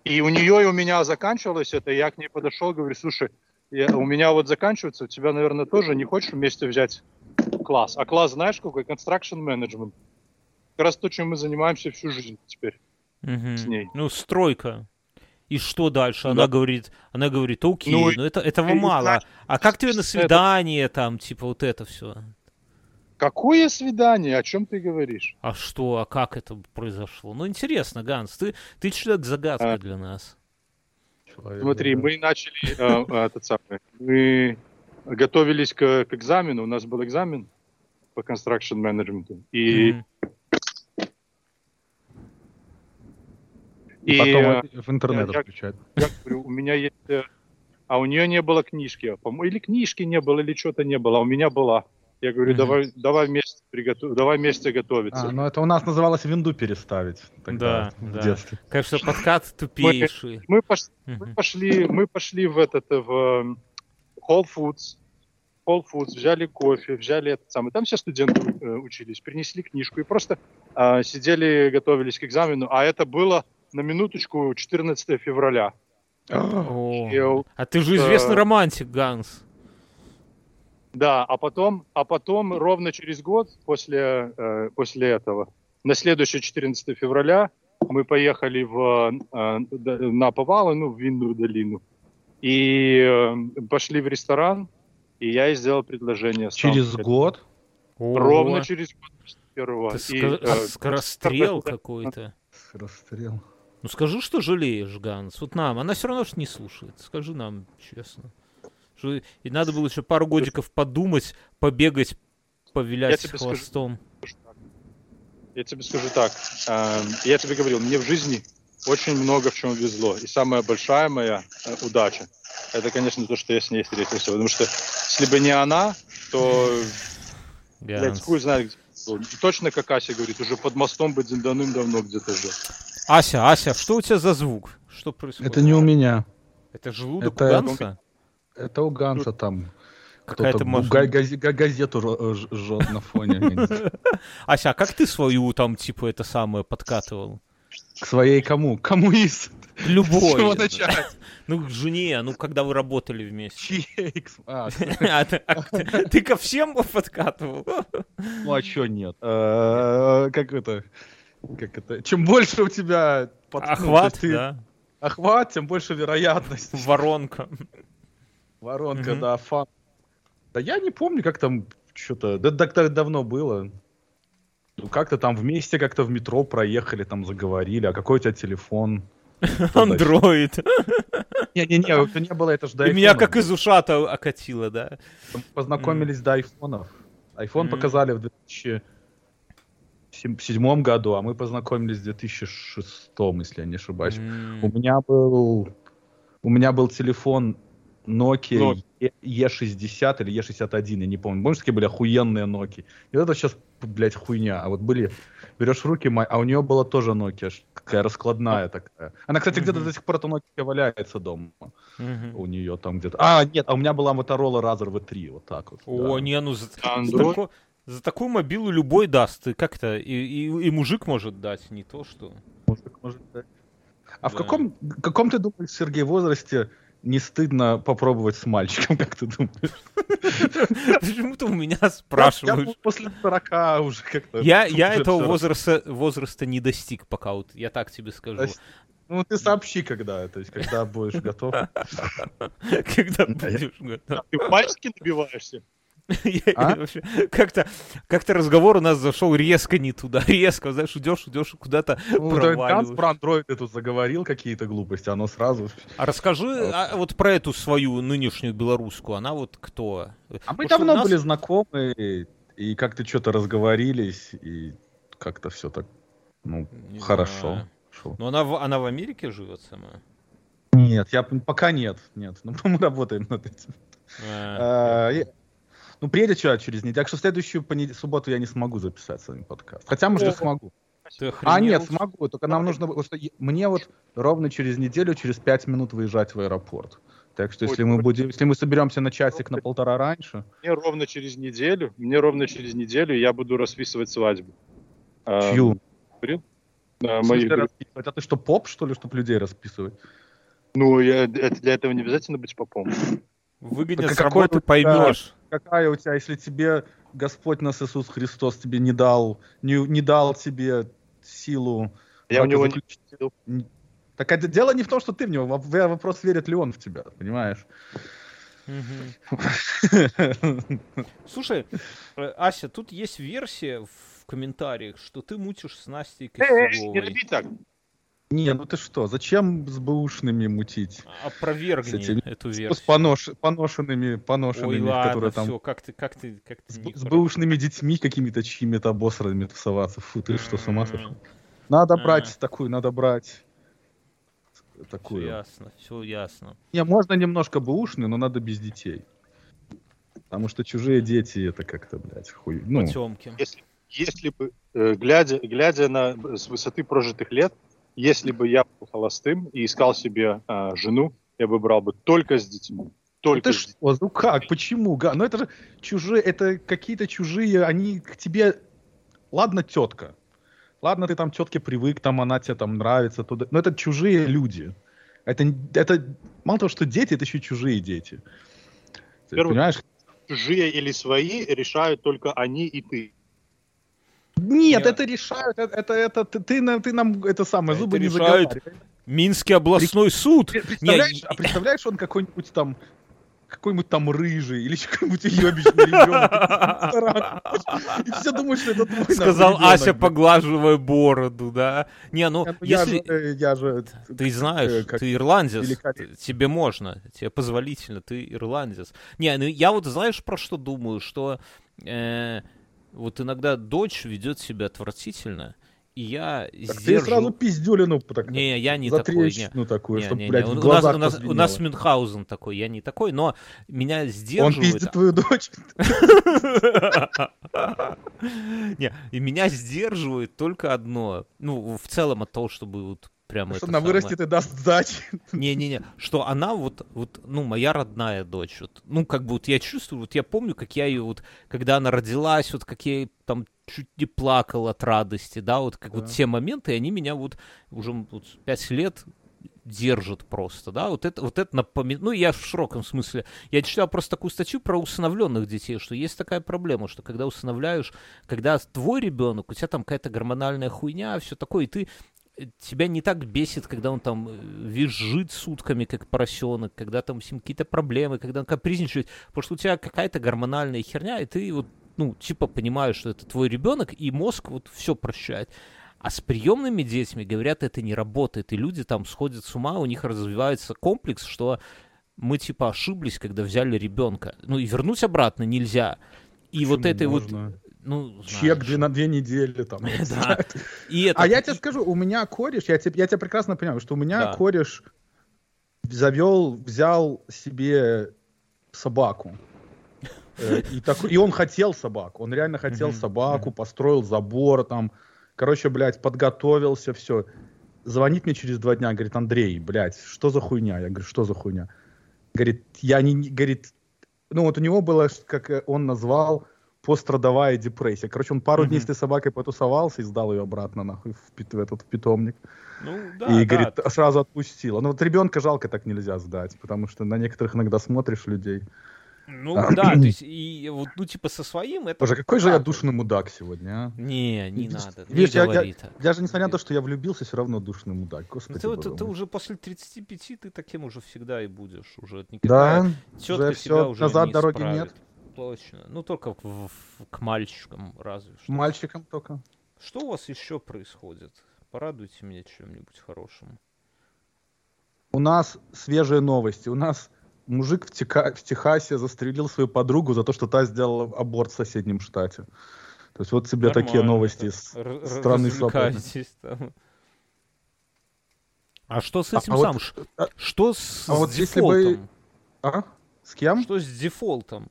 и у нее и у меня заканчивалось это, я к ней подошел, говорю, слушай, я, у меня вот заканчивается, у тебя, наверное, тоже не хочешь вместе взять класс. А класс знаешь какой? Construction Management. Как раз то, чем мы занимаемся всю жизнь теперь угу. с ней. Ну, стройка. И что дальше? Да. Она говорит, она говорит, окей, ну, но это, этого мало. Знаешь, а как тебе на свидание это... там, типа вот это все? Какое свидание? О чем ты говоришь? А что? А как это произошло? Ну, интересно, Ганс, ты, ты человек загадка а, для нас. Смотри, мы начали, э, этот самый, мы готовились к, к экзамену, у нас был экзамен по construction management, и. И, потом э, в интернет я, включают. Я, я говорю, у меня есть... Э, а у нее не было книжки. Или книжки не было, или что-то не было. А у меня была. Я говорю, mm-hmm. давай, давай вместе приготов... давай вместе готовиться. А, ну это у нас называлось винду переставить тогда, да, в да. детстве. Конечно, подкат тупейший. Мы, мы, пошли, mm-hmm. мы, пошли, мы пошли в этот, в Whole Foods, Whole Foods, взяли кофе, взяли этот самый. Там все студенты э, учились, принесли книжку и просто э, сидели, готовились к экзамену. А это было на минуточку 14 февраля. О, а ты же известный романтик, Ганс. Да, а потом, а потом ровно через год после, э, после этого, на следующее 14 февраля, мы поехали в, э, на Повалы, ну, в Винную долину, и э, пошли в ресторан, и я ей сделал предложение. Через год? Ровно через год первого. Это и, э, скорострел какой-то. Скорострел. Ну скажи, что жалеешь, Ганс. Вот нам, она все равно ж не слушает. Скажи нам честно. Что, и надо было еще пару годиков подумать, побегать, повилять я хвостом. Скажу, я тебе скажу так. Э, я тебе говорил, мне в жизни очень много в чем везло. И самая большая моя э, удача, это, конечно, то, что я с ней встретился. Потому что если бы не она, то... Ганс. Блядь, хуй знает, где. Точно, как Ася говорит, уже под мостом бы давным-давно где-то жил. Ася, Ася, что у тебя за звук? Что происходит? Это не у меня. Это желудок это, у Ганса? Это у Ганса там. Машина. газету жжет на фоне. Ася, а как ты свою там, типа, это самое подкатывал? К своей кому? Кому из? Любой. С чего начать? Ну, к жене, ну, когда вы работали вместе. Чьей? А, а, ты ко всем подкатывал? Ну, а чё нет? Э, как это? как это, чем больше у тебя охват, ну, ты, да. охват, тем больше вероятность. Воронка. Воронка, да, фан. Да я не помню, как там что-то, да так давно было. Ну, как-то там вместе как-то в метро проехали, там заговорили, а какой у тебя телефон? Андроид. Не-не-не, это не было, это же до И меня как из ушата окатило, да. Познакомились до айфонов. Айфон показали в 2000 2007 году, а мы познакомились в 2006, если я не ошибаюсь. У меня был у меня был телефон Nokia e- E60 или E61, я не помню. Помнишь, какие были охуенные Nokia? И вот это сейчас, блядь, хуйня. А вот были, берешь в руки, а у нее была тоже Nokia, такая раскладная такая. Она, кстати, mm-hmm. где-то до сих пор эта Nokia валяется дома. Mm-hmm. У нее там где-то. А, нет, а у меня была Motorola Razr V3, вот так вот. О, да. не, ну за, за, тако, за такую мобилу любой даст. Как-то и, и, и мужик может дать, не то что. Мужик может дать. А да. в каком, каком ты думаешь, Сергей, возрасте не стыдно попробовать с мальчиком, как ты думаешь? Почему ты у меня спрашиваешь? Я после 40 уже как-то... Я, я этого возраста, возраста не достиг пока, вот я так тебе скажу. Ну, ты сообщи, когда, то есть, когда будешь готов. Когда будешь готов. Ты пальчики набиваешься? А? Как-то как разговор у нас зашел резко не туда, резко, знаешь, идешь, идешь куда-то ну, проваливаешь. про андроиды тут заговорил какие-то глупости, оно сразу... А расскажи а, вот про эту свою нынешнюю белорусскую, она вот кто? А мы давно были знакомы, и, как-то что-то разговорились, и как-то все так, ну, хорошо. Но она она в Америке живет сама? Нет, я пока нет, нет. Ну, мы работаем над этим. А, а, ну, приедет что через неделю. Так что в следующую понед... субботу я не смогу записать с вами подкаст. Хотя, может, и смогу. А, нет, смогу. Только нам нужно... Мне вот ровно через неделю, через пять минут выезжать в аэропорт. Так что если мы будем, если мы соберемся на часик, на полтора раньше. Мне ровно через неделю, мне ровно через неделю я буду расписывать свадьбу. Чью? А, моих... Это ты что, поп, что ли, чтобы людей расписывать? Ну, я, для этого не обязательно быть попом. Выгонят с работы, поймешь. Какая у тебя, если тебе Господь нас Иисус Христос тебе не дал, не, не дал тебе силу. Я у него заключить... не... Так это дело не в том, что ты в него, вопрос, верит ли он в тебя, понимаешь? Слушай, э, Ася, тут есть версия в комментариях, что ты мутишь с Настей Костюговой. Не роби так. Не, ну ты что, зачем с бэушными мутить? Опровергни этими, эту версию. С понош, поношенными, поношенными, Ой, ладно, которые там... все, как ты, как ты, как ты... С, с бэушными детьми какими-то чьими-то обосранными тусоваться. Фу, ты что, с ума сошел? Надо брать такую, надо брать такую. Все ясно, все ясно. Не, можно немножко бэушный, но надо без детей. Потому что чужие дети это как-то, блядь, хуй. Ну, Потемки. Если, если бы, э, глядя, глядя на с высоты прожитых лет, если бы я был холостым и искал себе э, жену, я бы брал бы только с детьми. Только ты что? Ну как? Почему? Ну это же чужие, это какие-то чужие, они к тебе... Ладно, тетка. Ладно, ты там тетке привык, там она тебе там нравится, туда. но это чужие люди. Это, это мало того, что дети, это еще чужие дети. Первый, понимаешь? Чужие или свои решают только они и ты. Нет, Я... это решают, это, это, это ты, ты, ты нам это самое зубы это не решает Минский областной суд. Представляешь, Не, а представляешь, он какой-нибудь там какой-нибудь там рыжий или какой-нибудь ебичный ребенок. И все думают, что это твой Сказал Ася, поглаживая бороду, да? Не, ну, если... Э, я же... Ты знаешь, э, ты ирландец, тебе можно, тебе позволительно, ты ирландец. Не, ну я вот знаешь, про что думаю, что э, вот иногда дочь ведет себя отвратительно, и я так сдержу... ты сразу пиздюлину так, Не, я не такой. Не. такую, не, чтобы, не, блядь, не. У, нас, у, нас, у нас Мюнхгаузен такой, я не такой, но меня сдерживает... Он пиздит твою дочь. Не, и меня сдерживает только одно. Ну, в целом от того, чтобы вот прямо что она самое... вырастет и даст сдачи. Не-не-не, что она вот, вот, ну, моя родная дочь. Вот, ну, как бы вот я чувствую, вот я помню, как я ее вот, когда она родилась, вот как я там чуть не плакал от радости, да, вот как да. вот те моменты, они меня вот уже вот, пять лет держат просто, да, вот это, вот это напоминает, ну, я в широком смысле, я читал просто такую статью про усыновленных детей, что есть такая проблема, что когда усыновляешь, когда твой ребенок, у тебя там какая-то гормональная хуйня, все такое, и ты тебя не так бесит, когда он там э, визжит сутками, как поросенок, когда там с ним какие-то проблемы, когда он капризничает, потому что у тебя какая-то гормональная херня, и ты вот, ну, типа понимаешь, что это твой ребенок, и мозг вот все прощает. А с приемными детьми, говорят, это не работает, и люди там сходят с ума, у них развивается комплекс, что мы типа ошиблись, когда взяли ребенка. Ну и вернуть обратно нельзя. И Почему вот этой можно? вот ну, Чек две, на две недели там. да. И это... А я тебе скажу, у меня кореш, я тебя, я тебя прекрасно понимаю, что у меня да. кореш завел, взял себе собаку. Э, и, так, и он хотел собаку, он реально хотел собаку, построил забор там, короче, блядь, подготовился, все. Звонит мне через два дня, говорит, Андрей, блядь, что за хуйня? Я говорю, что за хуйня? Говорит, я не, говорит, ну вот у него было, как он назвал, пострадовая депрессия. Короче, он пару mm-hmm. дней с этой собакой потусовался и сдал ее обратно нахуй в, в этот в питомник. Ну, да, и, да. говорит, сразу отпустила. Ну, вот ребенка жалко так нельзя сдать, потому что на некоторых иногда смотришь людей. Ну а, да, то есть, и вот, ну, типа, со своим это... Боже, какой же я душный мудак сегодня, а? Не, не Видишь, надо, Видишь, не я, я, так. Я же, несмотря на то, что я влюбился, все равно душный мудак. Господи, ну, ты, ты, ты уже после 35, ты таким уже всегда и будешь. Уже никогда да, уже все, уже назад дороги исправит. нет точно. Ну, только в, в, к мальчикам разве что. Мальчикам только. Что у вас еще происходит? Порадуйте меня чем-нибудь хорошим. У нас свежие новости. У нас мужик в, Тека... в Техасе застрелил свою подругу за то, что та сделала аборт в соседнем штате. То есть вот тебе Нормально, такие новости из страны свободы. А что с а, этим а, самым? Вот, а, что с, а с вот дефолтом? Если бы... А? С кем? Что с дефолтом?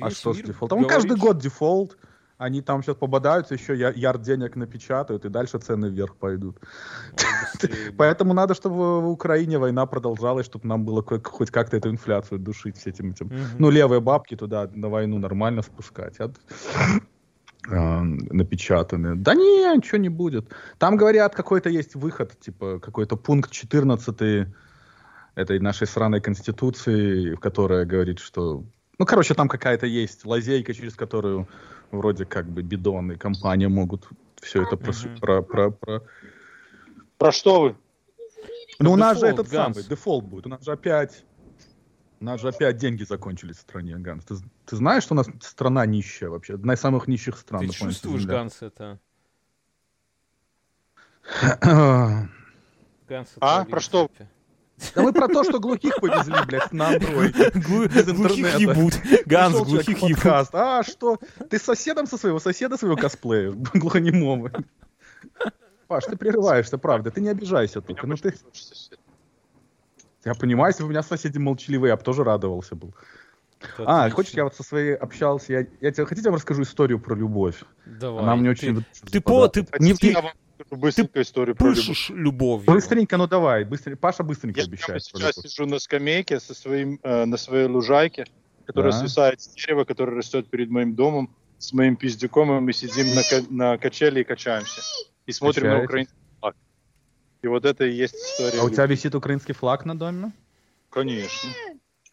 А что с дефолтом? Говорит... каждый год дефолт. Они там сейчас пободаются, еще ярд денег напечатают, и дальше цены вверх пойдут. Поэтому надо, чтобы в Украине война продолжалась, чтобы нам было хоть как-то эту инфляцию душить с этим. этим. Ну, левые бабки туда на войну нормально спускать. А, напечатаны. Да не, ничего не будет. Там, говорят, какой-то есть выход, типа какой-то пункт 14 этой нашей сраной конституции, в которой говорит, что Ну, короче, там какая-то есть лазейка, через которую вроде как бы бидон и компания могут все это про, про, про, про... Про что вы? Ну, у нас же этот самый, дефолт будет. У нас же опять у нас же опять деньги закончились в стране, Ганс. Ты, ты знаешь, что у нас страна нищая вообще? Одна из самых нищих стран. Ты чувствуешь, Ганс, это? Ганс, а, про что? Да мы про то, что глухих повезли, блядь, на андроиде. Глухих ебут. Ганс, глухих ебут. А, что? Ты с соседом со своего соседа своего косплея? Глухонемого. Паш, ты прерываешься, правда. Ты не обижайся только. Ну ты... Я понимаю, если бы у меня соседи молчаливые, я бы тоже радовался был. а, хочешь, я вот со своей общался, я, я тебе, хотите, я вам расскажу историю про любовь? Давай. Она мне очень... Ты, по, ты, не, ты, быстренько ты историю про любовь. любовь. Быстренько, ну давай, быстренько. Паша быстренько я обещает. Я сейчас сижу на скамейке со своим, э, на своей лужайке, которая да. свисает с дерева, которое растет перед моим домом, с моим пиздюком, и мы сидим на, на качеле и качаемся. И смотрим Качаете? на украинский флаг. И вот это и есть история. А у тебя висит украинский флаг на доме? Конечно.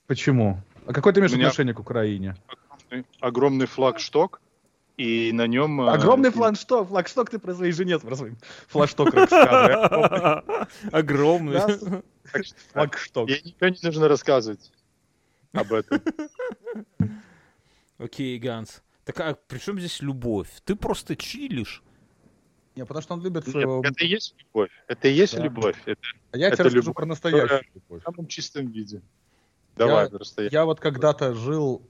Почему? А какое ты имеешь отношение к Украине? Огромный, огромный флагшток, и на нем... Э, огромный флагшток, флагшток ты про своей жене, про свой флагшток Огромный. Флагшток. Я ничего не нужно рассказывать об этом. Окей, Ганс. Так а при чем здесь любовь? Ты просто чилишь. Не, потому что он любит... Нет, это и есть любовь. Это и есть да. любовь. Это, а я тебе расскажу про настоящую любовь. В самом чистом виде. Давай, я, я вот когда-то жил...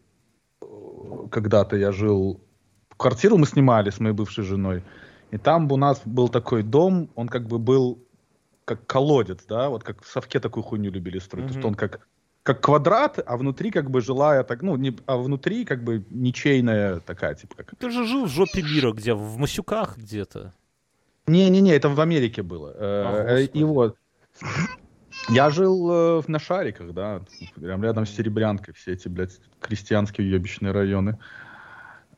Когда-то я жил... Квартиру мы снимали с моей бывшей женой. И там у нас был такой дом, он как бы был как колодец, да, вот как в совке такую хуйню любили строить. Mm-hmm. То есть он как как квадрат, а внутри как бы жилая так, ну, не, а внутри как бы ничейная такая, типа как... Ты же жил в жопе мира, где, в Масюках где-то. Не-не-не, это в Америке было. А, э, и вот. Я жил э, на шариках, да, прям рядом с Серебрянкой, все эти, блядь, крестьянские уебищные районы.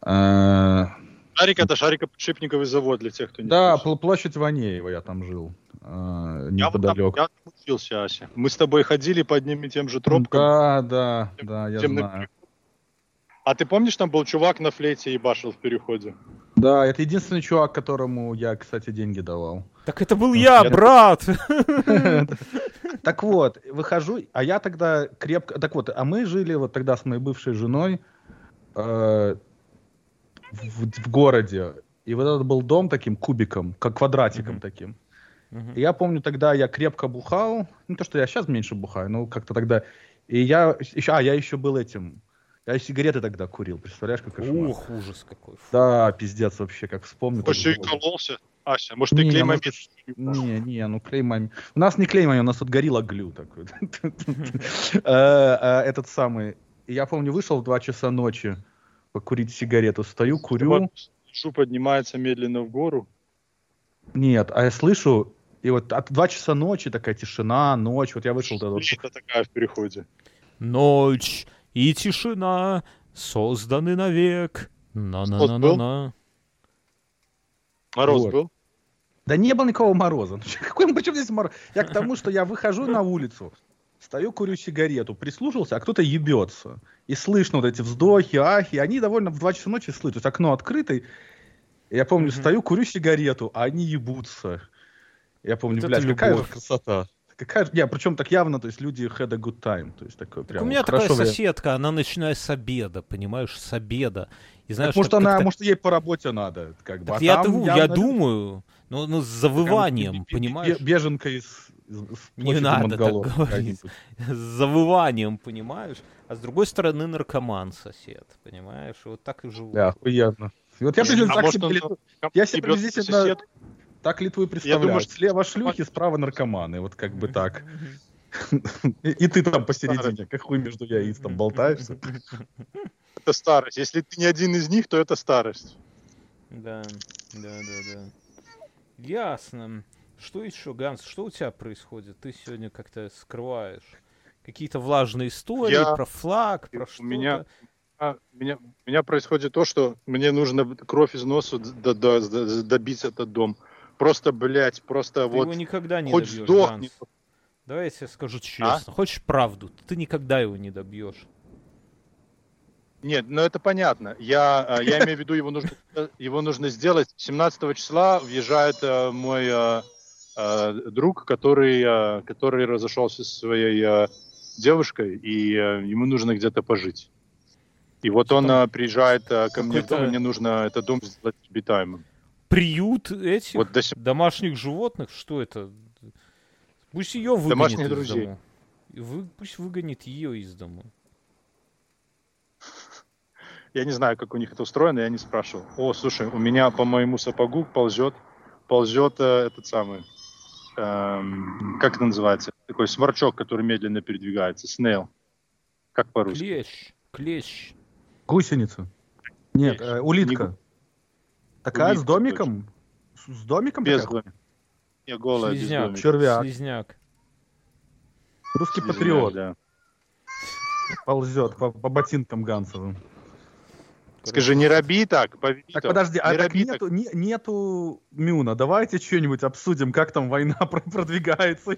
Э, Шарик это шарикоподшипниковый завод для тех, кто не Да, пл- площадь Ванеева я там жил. Э, неподалеку. Я, я там учился, Ася. Мы с тобой ходили по одним и тем же тропкам. Да, да, да, я знаю. А ты помнишь, там был чувак на флейте и башил в переходе? Да, это единственный чувак, которому я, кстати, деньги давал. Так это был я, брат! Так вот, выхожу, а я тогда крепко... Так вот, а мы жили вот тогда с моей бывшей женой э, в городе. И вот этот был дом таким кубиком, как квадратиком таким. И я помню, тогда я крепко бухал. Не то, что я сейчас меньше бухаю, но как-то тогда... И я еще... А, я еще был этим я сигареты тогда курил, представляешь, как кошмар. Ух, ужас какой. Да, пиздец вообще, как вспомню. Может, и кололся? Ася, может, ты клей маме? Не, не, ну клей маме. У нас не клей маме, у нас тут горилла глю такой. Э, э, этот самый. Я помню, вышел в 2 часа ночи покурить сигарету. Стою, курю. Шу поднимается медленно в гору. Нет, а я слышу, и вот от 2 часа ночи такая тишина, ночь. Вот я вышел. Что такая в переходе? Ночь и тишина созданы навек. На-на-на-на-на. Мороз вот. был? Да не было никакого мороза. Какой, причем здесь мороз? Я к тому, что я выхожу на улицу, стою, курю сигарету, прислушался, а кто-то ебется. И слышно вот эти вздохи, ахи. Они довольно в 2 часа ночи слышат. То есть окно открыто. Я помню, mm-hmm. стою, курю сигарету, а они ебутся. Я помню, вот блядь, какая же красота. Какая, не, причем так явно, то есть люди had a good time, то есть такое прям. у меня такая соседка, она начинает с обеда, понимаешь, с обеда. И знаешь, так, может она, может ей по работе надо, как бы. а я, там, я, я думаю, ну, ну с завыванием, понимаешь? Беженка из не надо так говорить. С завыванием, понимаешь? А с другой стороны наркоман сосед, понимаешь? Вот так и живу. Да, охуенно. Вот я, а так себе, я себе приблизительно так Литву и представляют. Думаю, что... Слева шлюхи, справа наркоманы. Вот как бы так. И ты там посередине, как хуй между яиц там болтаешься. Это старость. Если ты не один из них, то это старость. Да, да, да, да. Ясно. Что еще, Ганс, что у тебя происходит? Ты сегодня как-то скрываешь какие-то влажные истории Я... про флаг, про что-то. У меня, а, меня, у меня происходит то, что мне нужно кровь из носа добить этот дом. Просто, блядь, просто ты вот... его никогда не хоть добьешь, сдохни. Ганс. Давай я тебе скажу честно. А? Хочешь правду? Ты никогда его не добьешь. Нет, ну это понятно. Я, а, я имею в виду, его нужно, его нужно сделать. 17 числа въезжает э, мой э, друг, который, который разошелся со своей девушкой, и ему нужно где-то пожить. И вот он приезжает ко мне в дом, мне нужно этот дом сделать обитаемым. Приют этих вот до... домашних животных? Что это? Пусть ее выгонит Домашних из друзей. дома. Вы, пусть выгонит ее из дома. Я не знаю, как у них это устроено, я не спрашивал. О, слушай, у меня по моему сапогу ползет, ползет э, этот самый, эм, как это называется? Такой сморчок, который медленно передвигается. Снейл. Как по-русски? Клещ. Клещ. Гусеница. Нет, э, улитка. Не... Такая улитка, с домиком? Точно. С домиком? Без домика. Не, голая, Слизняк. без домика. Червяк. Слизняк. Русский Слизняк, патриот. Да. Ползет по, по ботинкам Гансовым. Скажи, не раби так, повито. Так подожди, не а так нету, так. Не, нету Мюна. Давайте что-нибудь обсудим, как там война продвигается.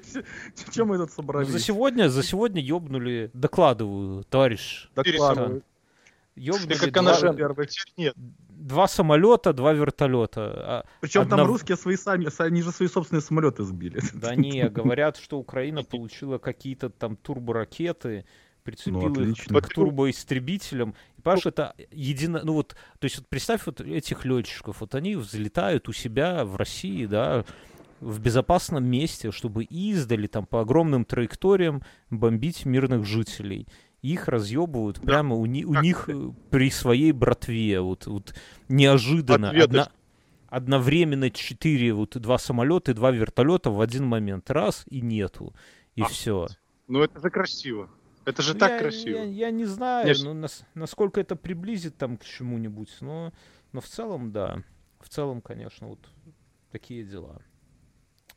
Чем мы тут собрались? За сегодня, за сегодня ёбнули, докладываю, товарищ. Докладываю. Ёбнули два, нет. два самолета, два вертолета. А Причем Одна... там русские свои сами, они же свои собственные самолеты сбили. Да не, говорят, что Украина получила какие-то там турборакеты, прицепил ну, их к турбоистребителям. И, понимаешь, это едино... Ну вот, то есть вот представь вот этих летчиков, вот они взлетают у себя в России, да, в безопасном месте, чтобы издали там по огромным траекториям бомбить мирных жителей. Их разъебывают да. прямо у, ни, у них э, при своей братве. Вот, вот неожиданно. Одна, одновременно четыре, вот два самолета и два вертолета в один момент. Раз и нету. И а, все. Ну это же красиво. Это же ну, так я, красиво. Я, я не знаю, Нет. ну, нас, насколько это приблизит там к чему-нибудь, но, но в целом, да. В целом, конечно, вот такие дела.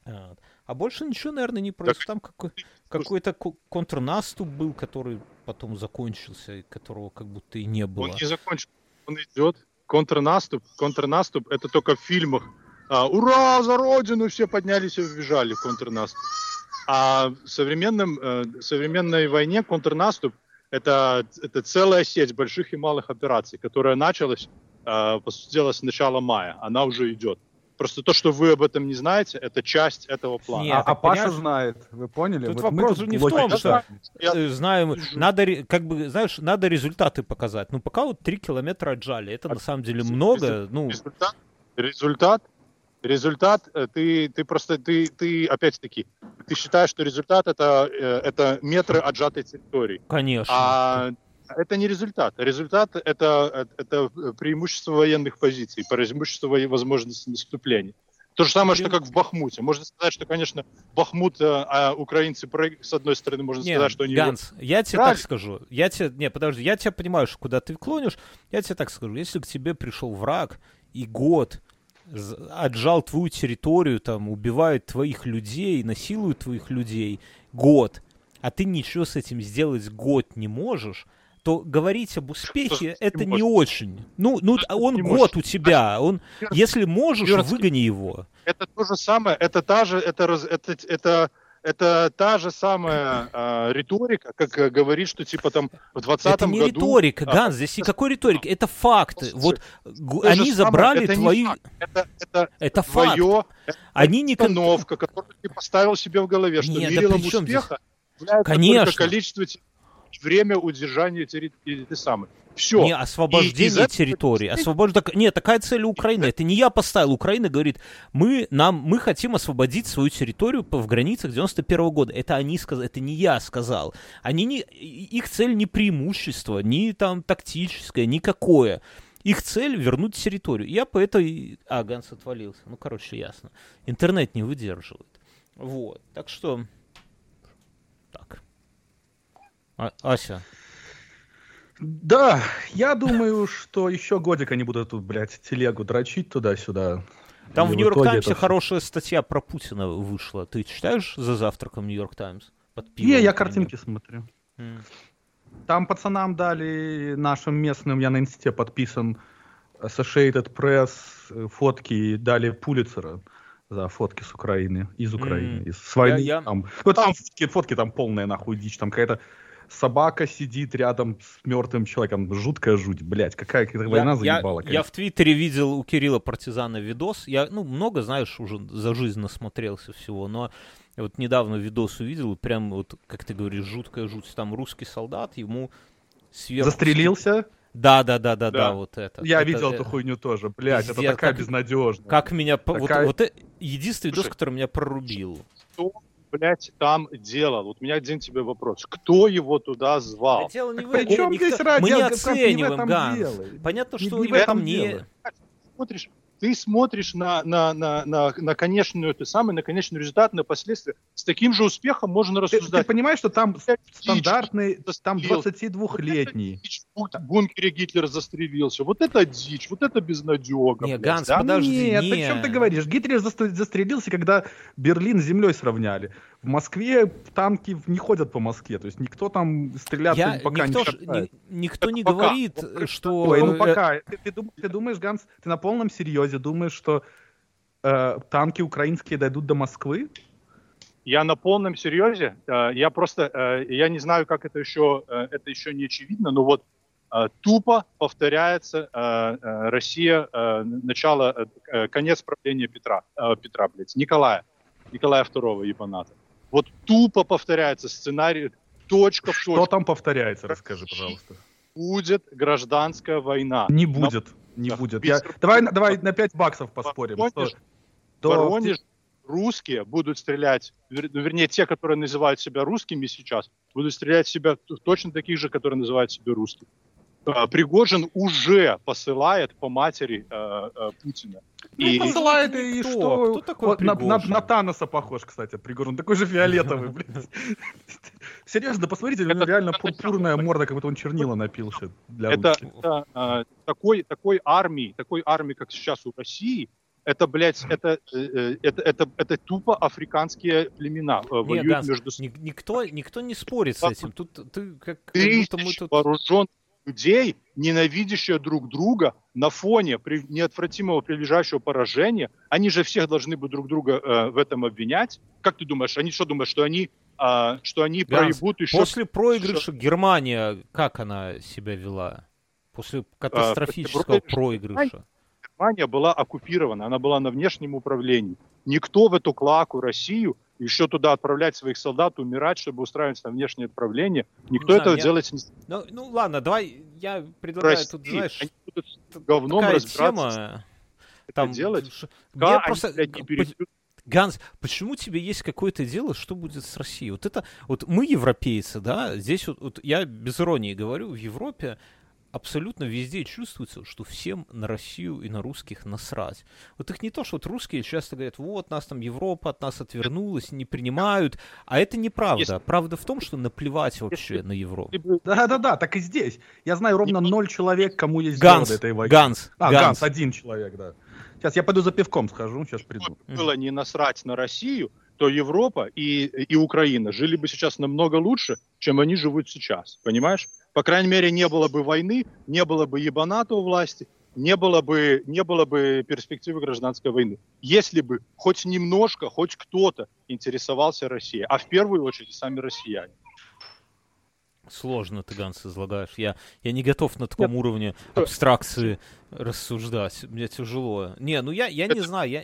А, а больше ничего, наверное, не происходит. Там какой, какой-то контрнаступ был, который потом закончился, которого как будто и не было. Он не закончился, он идет. Контрнаступ, контрнаступ, это только в фильмах. А, Ура, за родину! Все поднялись и убежали в контрнаступ. А в современном, э, современной войне контрнаступ это, это целая сеть больших и малых операций, которая началась, э, по сути дела, с начала мая. Она уже идет. Просто то, что вы об этом не знаете, это часть этого плана. Нет, а, а Паша знает, вы поняли? Тут вот вопрос же не в том, что я... Знаем, надо, как бы, знаешь, надо результаты показать. Ну, пока вот 3 километра отжали, это а на самом деле много. Ну... Результат, результат э, ты, ты просто, ты, ты опять-таки, ты считаешь, что результат это, э, это метры отжатой территории. Конечно. А это не результат. Результат это, это преимущество военных позиций, преимущество возможности наступления. То же самое, что как в Бахмуте. Можно сказать, что, конечно, Бахмут, э, а украинцы, с одной стороны, можно Нет, сказать, что они... Ганс, я тебе Правильно. так скажу. Я тебе... Не, подожди, я тебя понимаю, что куда ты клонишь. Я тебе так скажу. Если к тебе пришел враг и год отжал твою территорию, там, убивает твоих людей, насилует твоих людей год, а ты ничего с этим сделать год не можешь, то говорить об успехе это не очень. Ну, ну он год у тебя, он, если можешь, выгони его. Это то же самое, это та же, это, это, это это та же самая э, риторика, как э, говорит, что типа там в 20 году... Это не году, риторика, а, Ганс, здесь никакой риторики, это факты. Вот они забрали самое, твои... Это, это, это твое, факт. они не... установка, которую ты поставил себе в голове, что Нет, мерилом да успеха здесь? Конечно. количество время удержания территории. Все. Не освобождение и, территории. Освобож... Нет, такая цель Украины. Это не я поставил. Украина говорит, мы, нам, мы хотим освободить свою территорию в границах 91 -го года. Это они сказали, это не я сказал. Они не... Их цель не преимущество, не там тактическое, никакое. Их цель вернуть территорию. Я по этой... А, Ганс отвалился. Ну, короче, ясно. Интернет не выдерживает. Вот. Так что... Так. А, Ася, да, я думаю, что еще годик они будут тут, блядь, телегу дрочить туда-сюда. Там и в Нью-Йорк Таймсе это... хорошая статья про Путина вышла. Ты читаешь за завтраком Нью-Йорк Таймс? Не, я картинки смотрю. Mm. Там пацанам дали, нашим местным, я на инсте подписан, Associated Press, э, фотки, дали Пулицера за фотки с Украины, из Украины, mm. из с войны. Я, я... Там. Ну там фотки, фотки там полная нахуй дичь, там какая-то собака сидит рядом с мертвым человеком. Жуткая жуть, блядь, какая я, война заебала. Я, я в Твиттере видел у Кирилла Партизана видос. Я, ну, много, знаешь, уже за жизнь насмотрелся всего, но вот недавно видос увидел, прям вот, как ты говоришь, жуткая жуть. Там русский солдат, ему сверху... Застрелился? Да, да, да, да, да, вот это. Я это, видел это, эту хуйню тоже, блядь, это такая как, безнадежная. Как меня, такая... вот, вот единственный видос, который меня прорубил. Кто, блядь, там делал? Вот у меня один тебе вопрос. Кто его туда звал? Да дело не в этом. Никто... Мы не оцениваем, Ганс. Понятно, что не в этом не... Смотришь, ты смотришь на, на, на, на, на конечную, ты самый, на конечный результат, на последствия. С таким же успехом можно рассуждать. Ты, ты понимаешь, что там стандартный, там 22-летний. Вот в бункере Гитлер застрелился. Вот это дичь, вот это безнадега. Не, Ганс, да? подожди, Нет, не. о чем ты говоришь? Гитлер застрелился, когда Берлин с землей сравняли. В Москве танки не ходят по Москве, то есть никто там стреляться Я, пока никто не ж, Никто не пока. говорит, что... Ой, ну э, пока. Ты, ты, ты думаешь, Ганс, ты на полном серьезе думаешь, что э, танки украинские дойдут до Москвы? Я на полном серьезе. Э, я просто, э, я не знаю, как это еще, э, это еще не очевидно, но вот тупо повторяется Россия, начало, конец правления Петра, Петра, блядь, Николая, Николая II Ебаната. Вот тупо повторяется сценарий, точка в точку. Что там повторяется, расскажи, пожалуйста. Будет гражданская война. Не будет, не будет. Я... Давай, давай на 5 баксов поспорим. Воронеж, что... Воронеж, русские будут стрелять, вер... вернее, те, которые называют себя русскими сейчас, будут стрелять в себя точно таких же, которые называют себя русскими. А, Пригожин уже посылает по матери э, э, Путина. Ну, и... посылает и Кто? что? Кто такой вот на, на, на Таноса похож, кстати, Пригожин. Такой же фиолетовый, блядь. Серьезно, посмотрите, это, реально пурпурная морда, как будто он чернила напил для Это, это а, такой, такой армии, такой армии, как сейчас у России, это, блядь, это, э, э, это, это, это тупо африканские племена э, воюют не, Ганс, между собой. Никто, никто не спорит с этим. Тут ты как, как будто мы тут... вооружен людей, ненавидящие друг друга на фоне неотвратимого приближающего поражения, они же всех должны бы друг друга э, в этом обвинять. Как ты думаешь, они что думают, что они, э, что они Ганс, проебут еще... После проигрыша что... Германия, как она себя вела? После катастрофического а, проигрыша. Германия была оккупирована, она была на внешнем управлении. Никто в эту клаку Россию еще туда отправлять своих солдат, умирать, чтобы устраивать там внешнее отправление. Никто ну, этого я... делать не ну, ну ладно, давай я предлагаю Прости, тут, знаешь, они будут говном такая тема, там делать. Ш... Я просто... Блядь, Ганс, почему тебе есть какое-то дело, что будет с Россией? Вот это, вот мы европейцы, да, здесь вот, вот я без иронии говорю, в Европе абсолютно везде чувствуется, что всем на Россию и на русских насрать. Вот их не то, что вот русские часто говорят, вот, нас там Европа от нас отвернулась, не принимают, а это неправда. Если... Правда в том, что наплевать вообще Если... на Европу. Да-да-да, так и здесь. Я знаю ровно ноль человек, кому есть Ганс, этой войны. Ганс, а, Ганс. Ганс, один человек, да. Сейчас я пойду за пивком схожу, сейчас приду. Было не насрать на Россию, то Европа и, и Украина жили бы сейчас намного лучше, чем они живут сейчас. Понимаешь? По крайней мере, не было бы войны, не было бы ебаната у власти, не было бы, не было бы перспективы гражданской войны. Если бы хоть немножко, хоть кто-то интересовался Россией, а в первую очередь сами россияне. Сложно ты, Ганс, излагаешь. Я, я не готов на таком Нет. уровне абстракции рассуждать. Мне тяжело. Не, ну я, я не знаю. Я,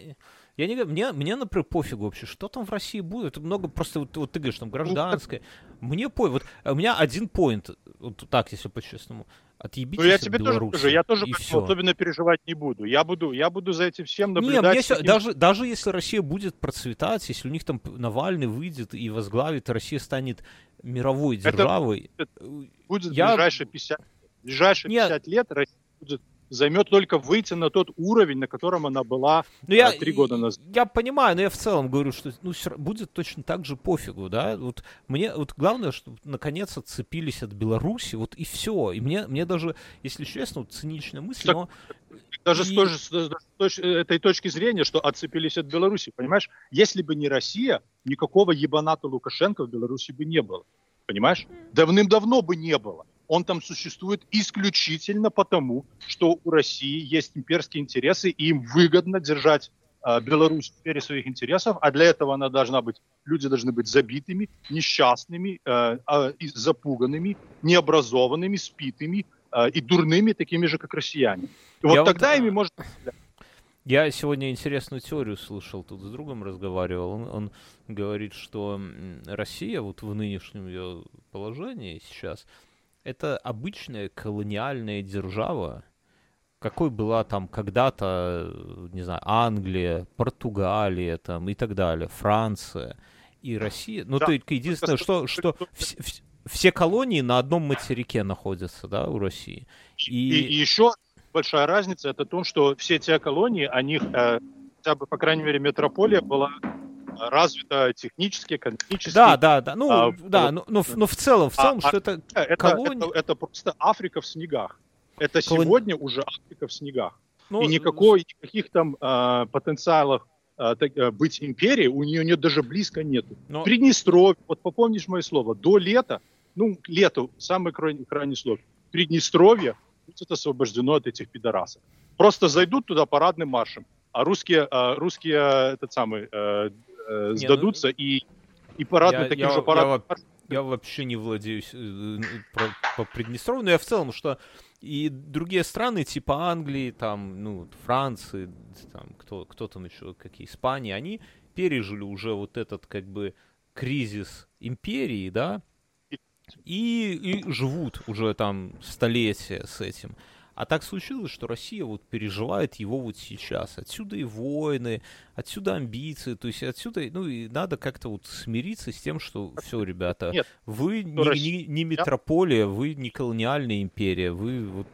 я не мне, мне, например, пофигу вообще, что там в России будет. Много просто, вот, вот ты говоришь, там гражданское. Мне по, вот у меня один поинт, вот так, если по-честному. Отъебитесь ну, я тебе тоже скажу, я тоже особенно переживать не буду. Я буду, я буду за этим всем наблюдать. Не, мне все, даже, даже если Россия будет процветать, если у них там Навальный выйдет и возглавит, Россия станет мировой державой. Это будет я... ближайшие 50, ближайшие 50 лет Россия будет займет только выйти на тот уровень, на котором она была ну, я, три года назад. Я понимаю, но я в целом говорю, что ну, будет точно так же пофигу, да. Вот мне вот главное, что наконец отцепились от Беларуси, вот и все. И мне, мне даже, если честно, вот циничная мысль, так, но даже и... с, той же, с, с этой точки зрения, что отцепились от Беларуси, понимаешь? Если бы не Россия, никакого ебаната Лукашенко в Беларуси бы не было. Понимаешь? Давным-давно бы не было он там существует исключительно потому, что у России есть имперские интересы, и им выгодно держать э, Беларусь в сфере своих интересов, а для этого она должна быть, люди должны быть забитыми, несчастными, э, э, запуганными, необразованными, спитыми э, и дурными, такими же, как россияне. И вот Я тогда вот... ими можно я сегодня интересную теорию слышал, тут с другом разговаривал. Он, он говорит, что Россия вот в нынешнем ее положении сейчас это обычная колониальная держава, какой была там когда-то, не знаю, Англия, Португалия там и так далее, Франция и Россия. Ну, да. только единственное, что, что вс- вс- все колонии на одном материке находятся, да, у России. И, и, и еще большая разница, это то, что все те колонии, они, э, хотя бы, по крайней мере, метрополия была развита технически, экономически. Да, да, да. Ну, а, да, но, но, но в целом, в целом, а, что это, это колония... Это, это просто Африка в снегах. Это Колон... сегодня уже Африка в снегах. Ну, и никакой, никаких там э, потенциалов э, так, э, быть империей у нее нет даже близко нету. Но... Приднестровье, вот попомнишь мое слово, до лета, ну, лету, самый крайний, крайний слог, Приднестровье будет освобождено от этих пидорасов. Просто зайдут туда парадным маршем, а русские, э, русские этот самый, э, э, сдадутся не, ну... и, и парадные таким я, же парадным я, я вообще не владею э, про, по Приднестровью, но я в целом, что и другие страны, типа Англии, там, ну, Франции, там, кто, кто там еще, какие, Испании, они пережили уже вот этот, как бы, кризис империи, да, и, и живут уже там столетия с этим. А так случилось, что Россия вот переживает его вот сейчас. Отсюда и войны, отсюда амбиции, то есть отсюда, ну и надо как-то вот смириться с тем, что все, ребята, Нет, вы не, не, не метрополия, вы не колониальная империя, вы вот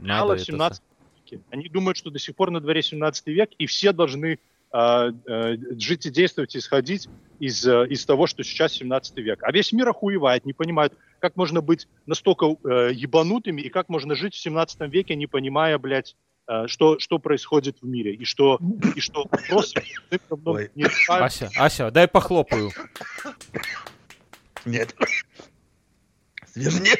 надо это... 17 веке. Они думают, что до сих пор на дворе 17 век, и все должны жить и действовать, исходить из, э, из того, что сейчас 17 век. А весь мир охуевает, не понимает, как можно быть настолько э, ебанутыми и как можно жить в 17 веке, не понимая, блядь, э, что, что происходит в мире и что, и что не Ася, Ася, дай похлопаю. Нет. Свежне.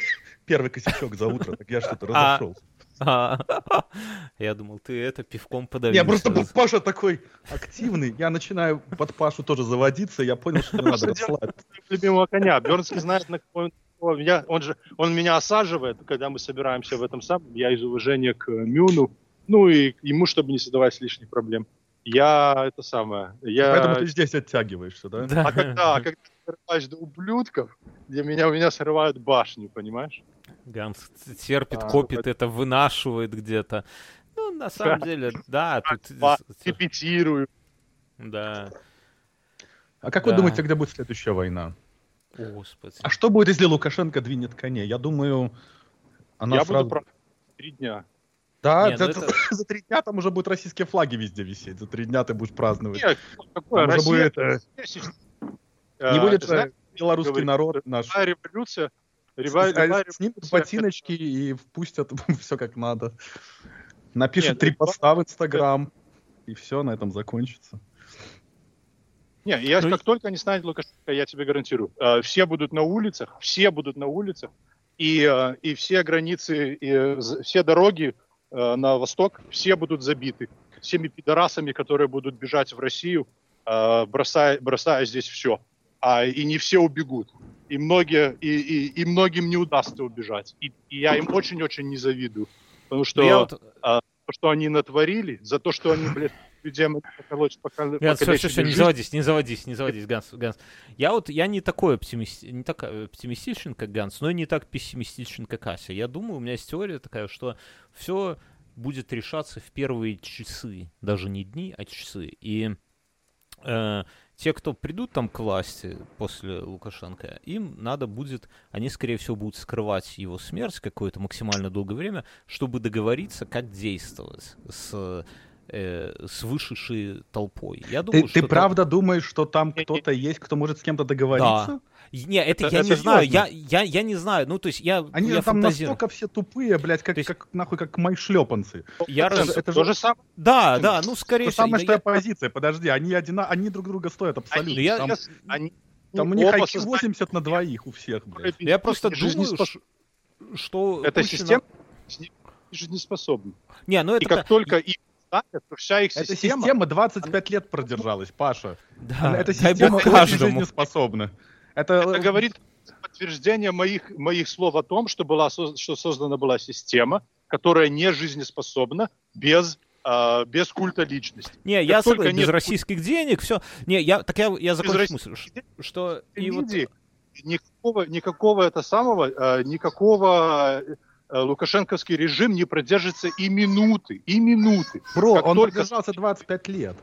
Первый косячок за утро, так я что-то а, разошелся. Я думал, ты это пивком подавился. Я просто Паша такой активный. Я начинаю под Пашу тоже заводиться. Я понял, что надо расслабиться. Любимого коня. Бернский знает, на какой он, я, он же он меня осаживает, когда мы собираемся в этом самом. Я из уважения к Мюну, ну и ему, чтобы не создавать лишних проблем. Я это самое. Я... Поэтому ты здесь оттягиваешься, да? да. А когда, а когда ты срываешь до ублюдков, где меня у меня срывают башню, понимаешь? Ганс терпит, а, копит это, вынашивает где-то. Ну, на самом деле, да, тут... Репетирую. Да. А как да. вы думаете, когда будет следующая война? Господи. А что будет, если Лукашенко двинет коне? Я думаю, она Я сразу... буду прав... три дня. Да, Не, за, ну это... за три дня там уже будут российские флаги везде висеть. За три дня ты будешь праздновать. Нет, какое? Там Россия... будет... Э... Не будет же белорусский говорит, народ наш. революция. Рева... Рева... Снимут ботиночки и впустят все как надо. Напишут Нет, три поста в Инстаграм. И все, на этом закончится. Не, я, ну, как только они станет Лукашенко, я тебе гарантирую, э, все будут на улицах, все будут на улицах, и, э, и все границы, и все дороги э, на восток, все будут забиты всеми пидорасами, которые будут бежать в Россию, бросая, бросая здесь все. А, и не все убегут. И, многие, и, и, и многим не удастся убежать. И, и я им очень-очень не завидую. Потому что я вот... а, то, что они натворили, за то, что они, блядь, людей поколоть, поколоть. Ганс, все, все, все, не заводись, не заводись, не заводись, Ганс, Ганс. Я вот, я не такой оптимист, не так оптимистичен, как Ганс, но и не так пессимистичен, как Ася. Я думаю, у меня есть теория такая, что все будет решаться в первые часы, даже не дни, а часы. И э, те, кто придут там к власти после Лукашенко, им надо будет, они, скорее всего, будут скрывать его смерть какое-то максимально долгое время, чтобы договориться, как действовать с э, с вышедшей толпой. Я думаю, ты, ты правда думаешь, что там кто-то есть, кто может с кем-то договориться? Да. Не, это, это я это не знаю, я, я, я не знаю, ну, то есть я Они я там фантазирую. настолько все тупые, блядь, как, есть... как нахуй, как мои шлепанцы. Я это, раз... это же... же самое. Да, да, ну, скорее всего. То самое, что я... оппозиция, подожди, они, одина... они друг друга стоят абсолютно. Они, там, я... Они... там у них IQ 80 на двоих у всех, блядь. Я просто думаю, что... Эта система жизнеспособна. Не, ну это... И как только и ставят, то вся их система... Эта система 25 лет продержалась, Паша. Да, Эта система очень жизнеспособна. Это... Это говорит подтверждение моих, моих слов о том, что, была, что создана была система, которая не жизнеспособна без э, без культа личности. Не, как я согласен, без российских денег, все. Не, я, так я, я закончу мысль, что... И вот... никакого, никакого это самого, э, никакого Лукашенковский режим не продержится и минуты, и минуты. Бро, он только... продержался 25 лет.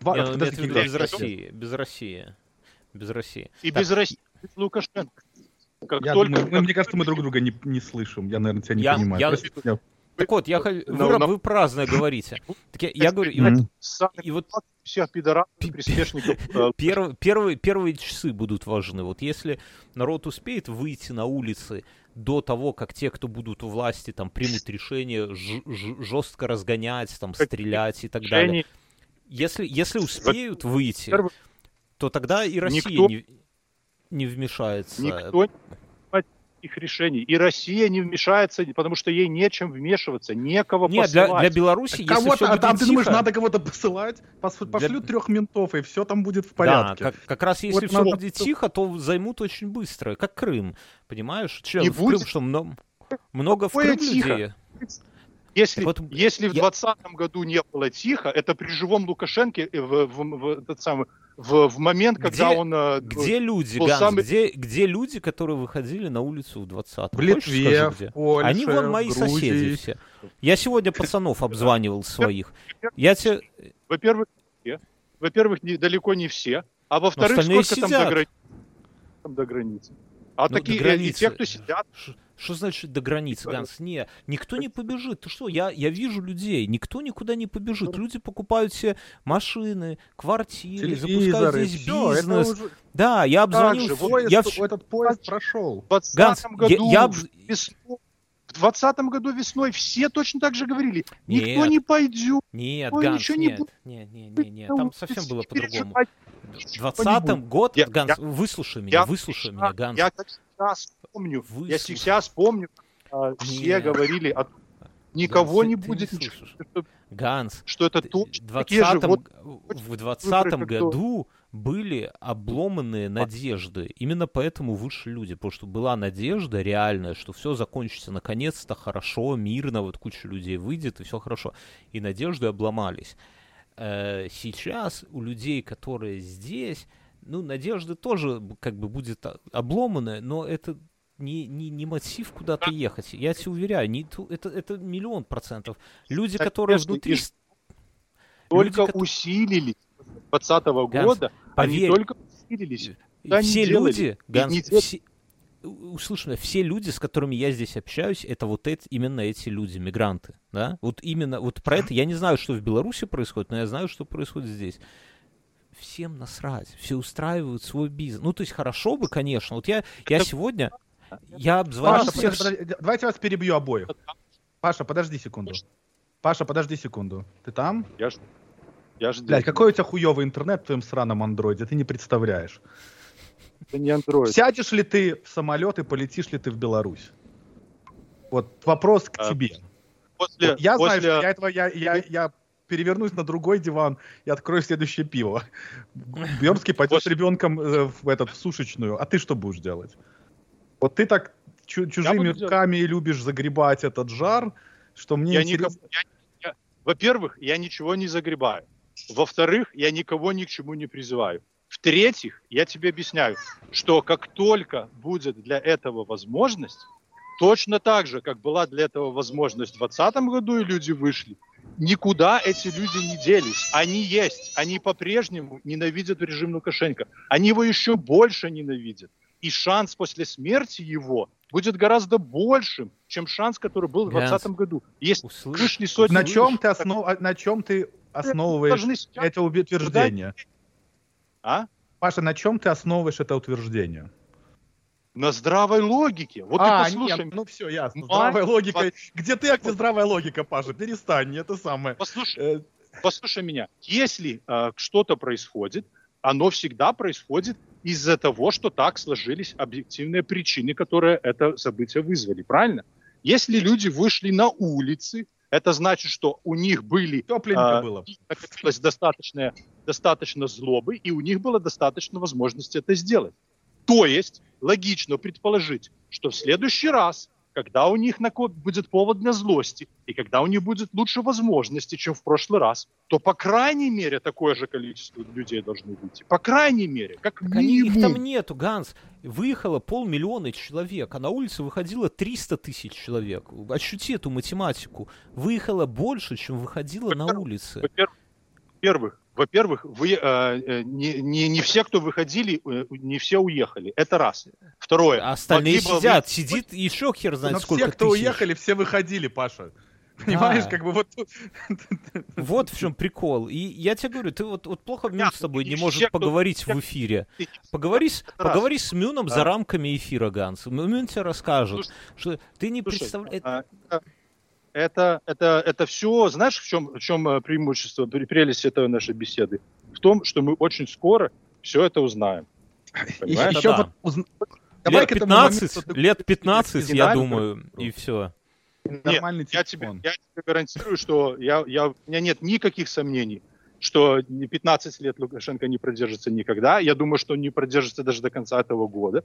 Два... Я, Подожди, без России, без России. Без России. И так. без России, Лукашенко. Как я только... думаю, мы, мне кажется, мы друг друга не, не слышим. Я, наверное, тебя не я, понимаю. Я... я... Так вот, я, вы, no, no. вы праздно говорите. Так я, я говорю, и вот, и вот всех пидорасов, приспешников. Э, Перв, первые, первые часы будут важны. Вот если народ успеет выйти на улицы до того, как те, кто будут у власти, там, примут решение жестко разгонять, там, стрелять и так далее. Если, если успеют выйти, то тогда и Россия никто, не, не вмешается. Никто не их решений. И Россия не вмешается, потому что ей нечем вмешиваться, некого Нет, посылать. Для, для Беларуси, если кого-то, все а там тихо... ты думаешь, надо кого-то посылать? Пошлют для... трех ментов, и все там будет в порядке. Да, как, как раз если вот все надо... будет тихо, то займут очень быстро, как Крым, понимаешь? Че, не в будет... Крым что, много, много в Крым тихо. людей? Если, вот, если я... в 2020 году не было тихо, это при живом Лукашенке в, в, в, в, этот самый, в, в момент, когда где, он... Э, где люди, Ганс, самый... где, где люди, которые выходили на улицу в 20 В Литве, скажу, где? в Польше, Они вон мои Грузии. соседи все. Я сегодня пацанов обзванивал своих. Я тебе... Во-первых, во-первых, далеко не все, а во-вторых, сколько там до, грани... там до границы. А ну, такие, и те, кто сидят... Что значит до границы, Ганс? Не, никто не побежит. Ты что, я, я вижу людей, никто никуда не побежит. Люди покупают себе машины, квартиры, запускают здесь все, бизнес. Уже... Да, я обзвонил... Же, поезд, я... Этот поезд прошел. В 20 Ганс, году я, я... Весной, в 20 году весной все точно так же говорили. Никто нет, не пойдет. Нет, Ганс, ничего нет, не. Нет, нет, нет, нет, там совсем было по-другому. В 20 год, я, Ганс, я, выслушай меня, я, выслушай я, меня, Ганс. Я как сейчас помню, я сейчас помню, а, все говорили, о... никого не будет не Ганс, что это точно 20 же, вот, в 20 году были обломанные надежды. Именно поэтому вышли люди, потому что была надежда реальная, что все закончится наконец-то хорошо, мирно, вот куча людей выйдет и все хорошо. И надежды обломались. Э, сейчас у людей, которые здесь, ну, надежда тоже как бы будет обломанная, но это не, не, не мотив куда-то ехать. Я тебе уверяю, не, это, это миллион процентов. Люди, которые внутри... Только люди, усилились 2020 года, Ганс, они только усилились. Все люди, Ганс, не все, услышь меня, все люди, с которыми я здесь общаюсь, это вот эти, именно эти люди, мигранты, да? Вот именно, вот про это я не знаю, что в Беларуси происходит, но я знаю, что происходит здесь. Всем насрать, все устраивают свой бизнес. Ну, то есть хорошо бы, конечно. Вот я, я сегодня, я обзвонил Паша, всех... подожди, давайте вас перебью обоих. Паша, подожди секунду. Паша, подожди секунду. Ты там? Я ж... Я ж Блядь, какой у тебя хуёвый интернет в твоем сраном андроиде, ты не представляешь. Это не андроид. Сядешь ли ты в самолет и полетишь ли ты в Беларусь? Вот вопрос к а, тебе. После, вот я после... знаю, что я этого, я, я, я перевернусь на другой диван и открою следующее пиво. Бернский пойдет с ребенком э, в, этот, в сушечную. А ты что будешь делать? Вот ты так чу- чужими руками делать. любишь загребать этот жар, что мне я интересно... Никого, я, я, во-первых, я ничего не загребаю. Во-вторых, я никого ни к чему не призываю. В-третьих, я тебе объясняю, что как только будет для этого возможность, точно так же, как была для этого возможность в 2020 году, и люди вышли, никуда эти люди не делись. Они есть. Они по-прежнему ненавидят режим Лукашенко. Они его еще больше ненавидят. И шанс после смерти его будет гораздо большим, чем шанс, который был в 2020 году. Есть вышли сотни... На чем, ты основ... на чем ты основываешь это утверждение? А? Паша, на чем ты основываешь это утверждение? На здравой логике. Вот а, ты послушай. Нет, ну все, ясно. Мать, здравая логика. Под... Где ты, а где здравая логика, Паша? Перестань, это самое. Послушай, э... послушай меня. Если э, что-то происходит, оно всегда происходит из-за того, что так сложились объективные причины, которые это событие вызвали. Правильно? Если люди вышли на улицы, это значит, что у них были... Тепленько а, было. Достаточно, достаточно злобы, и у них было достаточно возможности это сделать. То есть, логично предположить, что в следующий раз когда у них будет повод для злости, и когда у них будет лучше возможности, чем в прошлый раз, то, по крайней мере, такое же количество людей должны выйти. По крайней мере, как минимум. Их там нету, Ганс. Выехало полмиллиона человек, а на улице выходило 300 тысяч человек. Ощути эту математику. Выехало больше, чем выходило на улице. Во-первых, во-первых, вы, э, э, не, не, не все, кто выходили, э, не все уехали. Это раз. Второе. А остальные сидят. Вы... Сидит еще хер знает Но сколько все, кто тысяч. уехали, все выходили, Паша. Понимаешь, а. как бы вот... Вот в чем прикол. И я тебе говорю, ты вот, вот плохо Мюн с тобой не может поговорить в эфире. Поговори, поговори с Мюном за рамками эфира, Ганс. Мюн тебе расскажет, что ты не представляешь... Это, это, это все, знаешь, в чем, в чем э, преимущество, прелесть этой нашей беседы? В том, что мы очень скоро все это узнаем. Понимаешь? Еще да. уз... лет 15, моменту, лет 15, я думаю, и все. Нет, я тебе, я тебе гарантирую, что я, я, у меня нет никаких сомнений, что 15 лет Лукашенко не продержится никогда. Я думаю, что он не продержится даже до конца этого года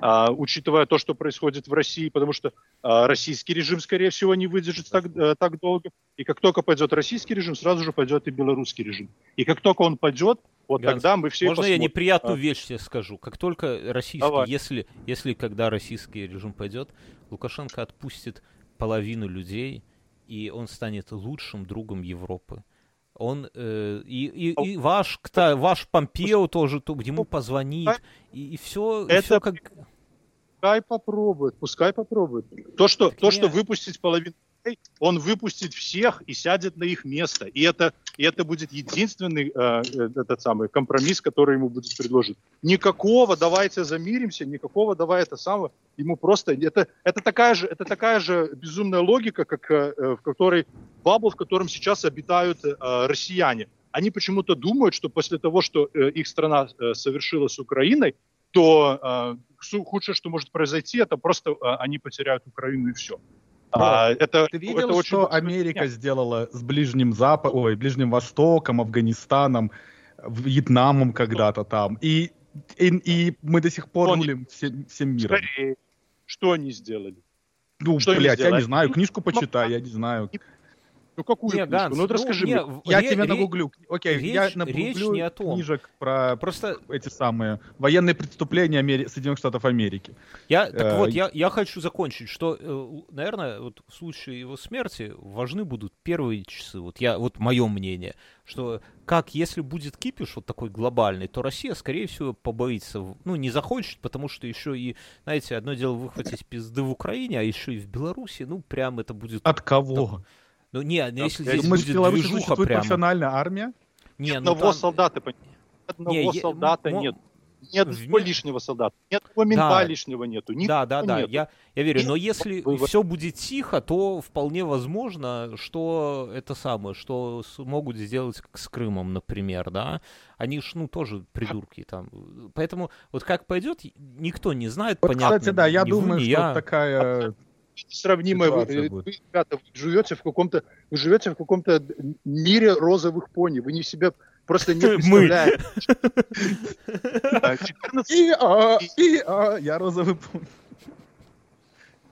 а, учитывая то, что происходит в России, потому что а, российский режим, скорее всего, не выдержит так, а, так долго. И как только пойдет российский режим, сразу же пойдет и белорусский режим. И как только он пойдет, вот Ганс, тогда мы все Можно посмотрим. я неприятную а. вещь тебе скажу? Как только российский, Давай. если, если когда российский режим пойдет, Лукашенко отпустит половину людей, и он станет лучшим другом Европы. Он э, и, и, и ваш, кто, ваш Помпео тоже то, ему ну, позвонит, и, и все, это, все как... Пускай попробует, пускай попробует. То, что, то, что выпустить половину он выпустит всех и сядет на их место. И это, и это будет единственный э, этот самый компромисс, который ему будет предложен. Никакого давайте замиримся, никакого давай это самое. Ему просто... Это, это, такая, же, это такая же безумная логика, как, э, в которой бабл, в котором сейчас обитают э, россияне. Они почему-то думают, что после того, что э, их страна э, совершила с Украиной, то э, худшее, что может произойти, это просто э, они потеряют Украину и все. А, это, Ты видел, это что очень... Америка Нет. сделала с Ближним Западом, ой, Ближним Востоком, Афганистаном, Вьетнамом когда-то там? И, и, и мы до сих пор рулим всем, всем миром. Скорее. Что они сделали? Ну, что блядь, я не знаю, книжку почитай, я не знаю. Ну какую не? Ганс, ну вот расскажи ну, мне. Я ре- тебе нагуглю. Окей, речь, я нагуглю не о том. книжек про Просто... эти самые военные преступления Амери... Соединенных Штатов Америки. Я, так э, вот, я, я хочу закончить, что, э, наверное, вот в случае его смерти важны будут первые часы. Вот я, вот мое мнение, что как если будет кипиш вот такой глобальный, то Россия, скорее всего, побоится, ну, не захочет, потому что еще и, знаете, одно дело выхватить пизды в Украине, а еще и в Беларуси, ну, прям это будет... От кого? Там, ну, не, ну, если здесь Думаешь, будет Беларуси движуха прямо... профессиональная армия? Не, Ни ну, одного там... солдата, одного не, солдата я... нет. Нет в... лишнего солдата, нет мента да. лишнего нету. Да, да, да, нету. Я, я верю. Но если вы... все будет тихо, то вполне возможно, что это самое, что смогут сделать с Крымом, например, да. Они ж, ну, тоже придурки там. Поэтому вот как пойдет, никто не знает, вот, понятно. Кстати, да, я думаю, вы, что я... такая сравнимое. Вы, вы, ребята, вы живете в каком-то, вы живете в каком-то мире розовых пони. Вы не себя просто не представляете. Мы. Я розовый пони.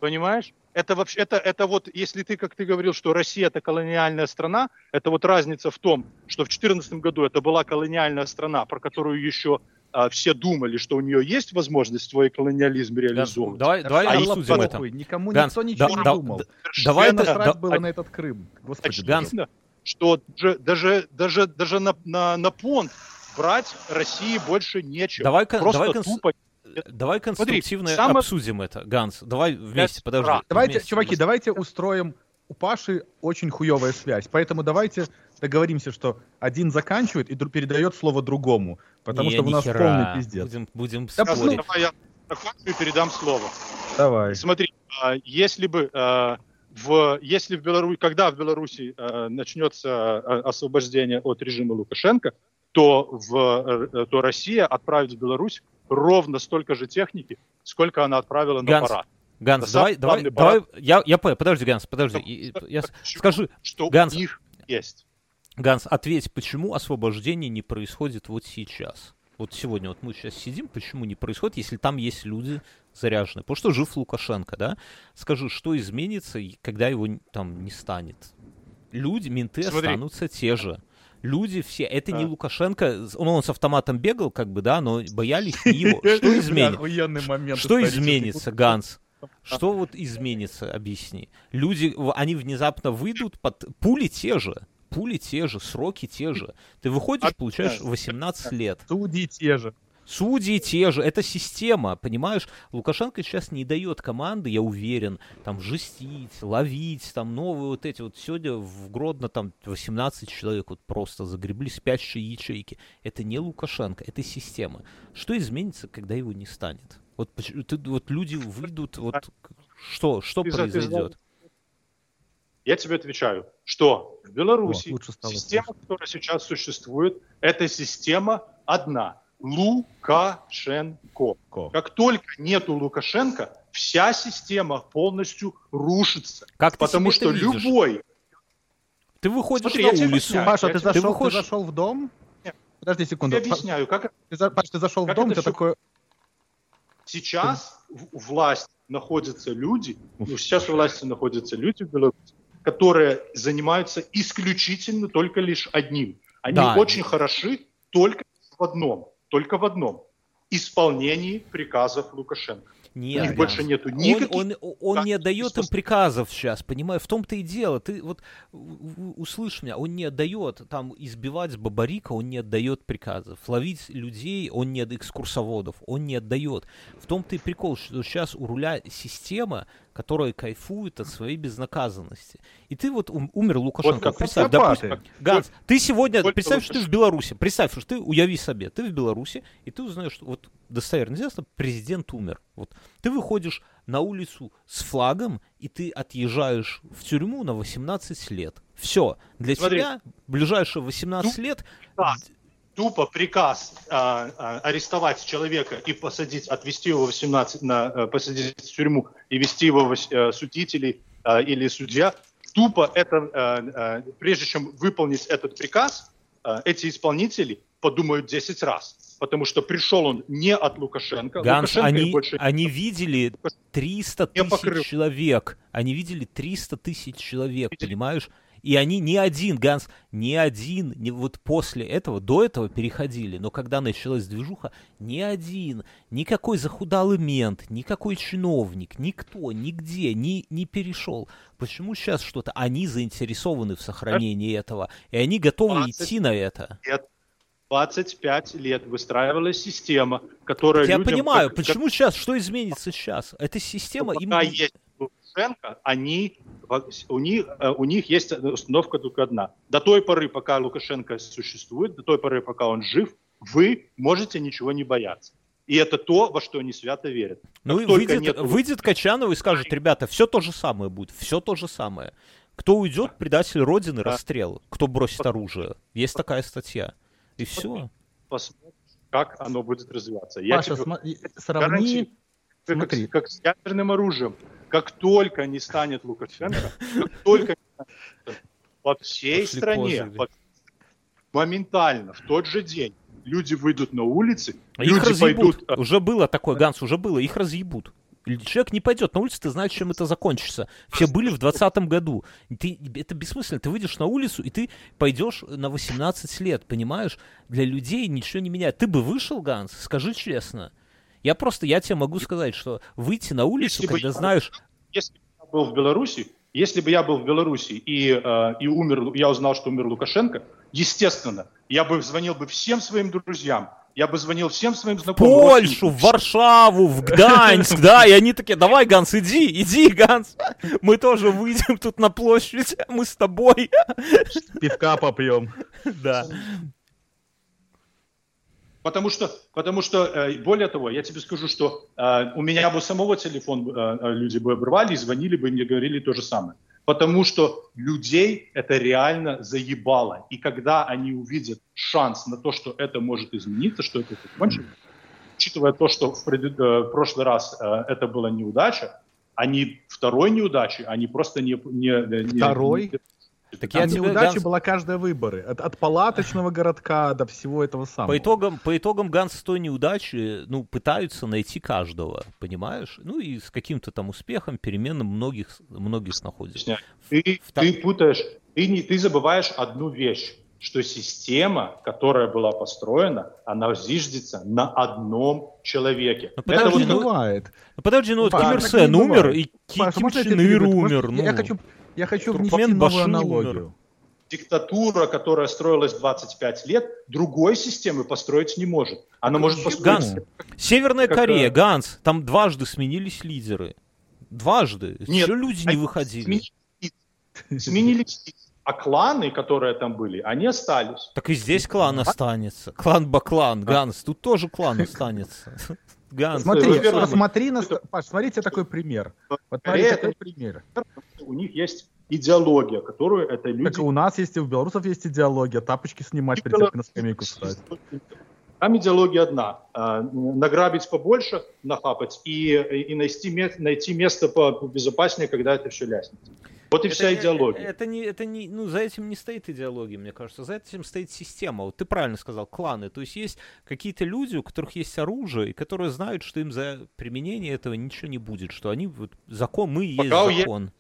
Понимаешь? Это вообще, это, это вот, если ты, как ты говорил, что Россия это колониальная страна, это вот разница в том, что в 2014 году это была колониальная страна, про которую еще а, все думали, что у нее есть возможность свой колониализм реализовывать. Давай, давай а обсудим это. Никому Ганс, никто ничего да, не думал. Да, давай это, да, было на этот Крым. Господи, очевидно, что даже, даже, даже на, на, на понт брать России больше нечего. Давай, Просто давай, конс... тупо Давай конструктивно Смотри, самое... обсудим это, Ганс. Давай вместе, это... подожди. Давайте, вместе. чуваки, давайте устроим у Паши очень хуевая связь. Поэтому давайте договоримся, что один заканчивает и передает слово другому. Потому не, что у нас хера. полный пиздец. Будем, будем спорить. Давай я закончу и передам слово. Давай. Смотри, а, если бы а, в, если в Беларуси, когда в Беларуси а, начнется освобождение от режима Лукашенко, то, в, э, то Россия отправит в Беларусь ровно столько же техники, сколько она отправила на Ганс, парад. Ганс, давай, давай, давай, я, я, подожди, Ганс, подожди, я, я скажи, что Ганс, у них есть. Ганс, ответь, почему освобождение не происходит вот сейчас? Вот сегодня вот мы сейчас сидим, почему не происходит, если там есть люди заряженные? Потому что жив Лукашенко, да? Скажи, что изменится, когда его там не станет? Люди, менты Смотри. останутся те же. Люди все, это а. не Лукашенко, он, он с автоматом бегал, как бы, да, но боялись не его. Что изменится? Что изменится, Ганс? Что вот изменится, объясни. Люди, они внезапно выйдут под... Пули те же, пули те же, сроки те же. Ты выходишь, получаешь 18 лет. Судьи те же. Судьи те же, это система, понимаешь? Лукашенко сейчас не дает команды, я уверен, там жестить, ловить, там новые вот эти вот. Сегодня в Гродно там 18 человек вот просто загребли спящие ячейки. Это не Лукашенко, это система. Что изменится, когда его не станет? Вот, вот люди выйдут, вот что, что произойдет? Я тебе отвечаю, что в Беларуси О, система, которая сейчас существует, это система одна. Лукашенко. Ко. Как только нету Лукашенко, вся система полностью рушится. Как потому что любой... Ты выходишь Смотри, на улицу. Паша, ты, зашел, ты, выходишь... ты зашел в дом? Нет. Подожди секунду. Я объясняю, как... Ты, Паш, ты зашел как в дом, ты такой... Сейчас у власти находятся люди, ну, сейчас у власти находятся люди в Беларуси, которые занимаются исключительно только лишь одним. Они да. очень хороши только в одном, только в одном – исполнении приказов Лукашенко. Нет, У них больше нету никаких... Он, он, он не отдает им приказов сейчас, понимаю, в том-то и дело. Ты вот услышь меня, он не отдает, там, избивать Бабарика, он не отдает приказов. Ловить людей, он не экскурсоводов, он не отдает. В том-то и прикол, что сейчас у руля система, которая кайфует от своей безнаказанности. И ты вот умер Лукашенко. Вот представь, допустим, Ганс, вот, ты сегодня, вот, представь, что ты в Беларуси, представь, что ты, уяви себе, ты в Беларуси, и ты узнаешь, что вот достоверно известно, президент умер. Вот ты выходишь на улицу с флагом, и ты отъезжаешь в тюрьму на 18 лет. Все. Для Смотри. тебя ближайшие 18 ну, лет... Да тупо приказ а, а, арестовать человека и посадить, отвести его 18, на, а, посадить в тюрьму и вести его в а, судителей а, или судья, тупо это, а, а, прежде чем выполнить этот приказ, а, эти исполнители подумают 10 раз. Потому что пришел он не от Лукашенко. Ганс, Лукашенко они, больше... они видели 300 тысяч человек. Они видели 300 тысяч человек, понимаешь? И они ни один, Ганс, ни один, не, вот после этого, до этого переходили, но когда началась движуха, ни один, никакой захудалый мент, никакой чиновник, никто, нигде не, не перешел. Почему сейчас что-то? Они заинтересованы в сохранении этого, и они готовы идти на это. Лет, 25 лет выстраивалась система, которая Я людям, понимаю, почему сейчас, что изменится сейчас? Эта система... Пока им... есть Лукашенко, они у них, э, у них есть установка только одна. До той поры, пока Лукашенко существует, до той поры, пока он жив, вы можете ничего не бояться. И это то, во что они свято верят. Ну и выйдет, нет... выйдет Качанов и скажет, ребята, все то же самое будет, все то же самое. Кто уйдет, предатель Родины, да. расстрел. Кто бросит оружие. Есть такая статья. И все. Посмотрим, как оно будет развиваться. Паша, Я тебе... см... сравни... Как, как с ядерным оружием как только не станет Лукашенко, как только по всей Пошли стране, по, моментально, в тот же день, люди выйдут на улицы, а люди их разъебут. пойдут... Уже было такое, Ганс, уже было, их разъебут. Человек не пойдет на улицу, ты знаешь, чем это закончится. Все были в 2020 году. Ты, это бессмысленно. Ты выйдешь на улицу, и ты пойдешь на 18 лет, понимаешь? Для людей ничего не меняет. Ты бы вышел, Ганс, скажи честно. Я просто, я тебе могу сказать, что выйти на улицу, если когда бы, знаешь... Если бы я был в Беларуси, если бы я был в Беларуси и, э, и умер, я узнал, что умер Лукашенко, естественно, я бы звонил бы всем своим друзьям, я бы звонил всем своим знакомым. В Польшу, в Варшаву, в Гданьск, да, и они такие, давай, Ганс, иди, иди, Ганс, мы тоже выйдем тут на площадь, мы с тобой. Пивка попьем. Да. Потому что, потому что, э, более того, я тебе скажу, что э, у меня бы самого телефон э, люди бы обрывали, звонили бы и мне говорили то же самое. Потому что людей это реально заебало. И когда они увидят шанс на то, что это может измениться, что это закончится, учитывая то, что в, пред... в прошлый раз это была неудача, они второй неудачи, они просто не... не, не Второй? Не, так я неудача Ганс... была каждая выборы. От, от палаточного городка до всего этого самого. По итогам, по итогам Ганс той неудачи, ну, пытаются найти каждого, понимаешь? Ну, и с каким-то там успехом, переменным многих, многих находится. Ты, В... ты путаешь, ты, не, ты забываешь одну вещь что система, которая была построена, она зиждется на одном человеке. Ну, подожди, Это вот ну, бывает. Ну, подожди, ну вот Ким Ир Сен умер, и Ким Чен Ир умер. Ну. Я хочу, я хочу внести новую Баши аналогию. Умер. Диктатура, которая строилась 25 лет, другой системы построить не может. Она может построить... Ганс, Северная как... Корея, Ганс, там дважды сменились лидеры. Дважды. Нет, Еще люди не выходили. Сменились, сменились а кланы, которые там были, они остались. Так и здесь клан останется. Клан Баклан, Ганс, тут тоже клан останется. Ганс. Смотри, посмотри на... Паш, смотрите такой пример. Вот смотри такой пример. У них есть идеология, которую это люди... Так у нас есть, и у белорусов есть идеология. Тапочки снимать, перед тем, на скамейку встать. Там идеология одна. А, награбить побольше, нахапать и, и найти, найти место побезопаснее, когда это все ляснет. Вот и это, вся идеология. Это, это не, это не, ну, за этим не стоит идеология, мне кажется. За этим стоит система. Вот ты правильно сказал, кланы. То есть есть какие-то люди, у которых есть оружие, и которые знают, что им за применение этого ничего не будет, что они вот закон, мы и есть закон.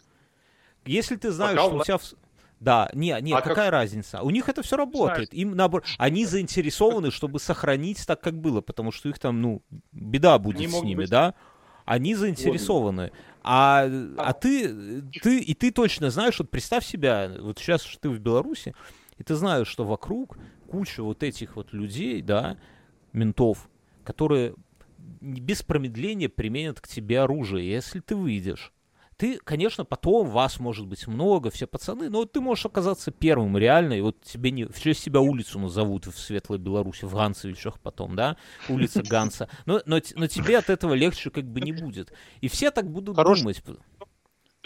Е... Если ты знаешь, Пока что у тебя в... Да, не, не, а какая как... разница? У них это все работает. Им наоборот, они заинтересованы, чтобы сохранить так, как было, потому что их там, ну, беда будет с ними, быть... да? Они заинтересованы. А, а ты, ты, и ты точно знаешь, вот представь себя, вот сейчас ты в Беларуси, и ты знаешь, что вокруг куча вот этих вот людей, да, ментов, которые без промедления применят к тебе оружие, если ты выйдешь ты, конечно, потом вас может быть много, все пацаны, но ты можешь оказаться первым реально, и вот тебе не, в честь себя улицу назовут в Светлой Беларуси, в Ганцевичах потом, да, улица Ганса, но, но, но тебе от этого легче как бы не будет. И все так будут Хорош... думать.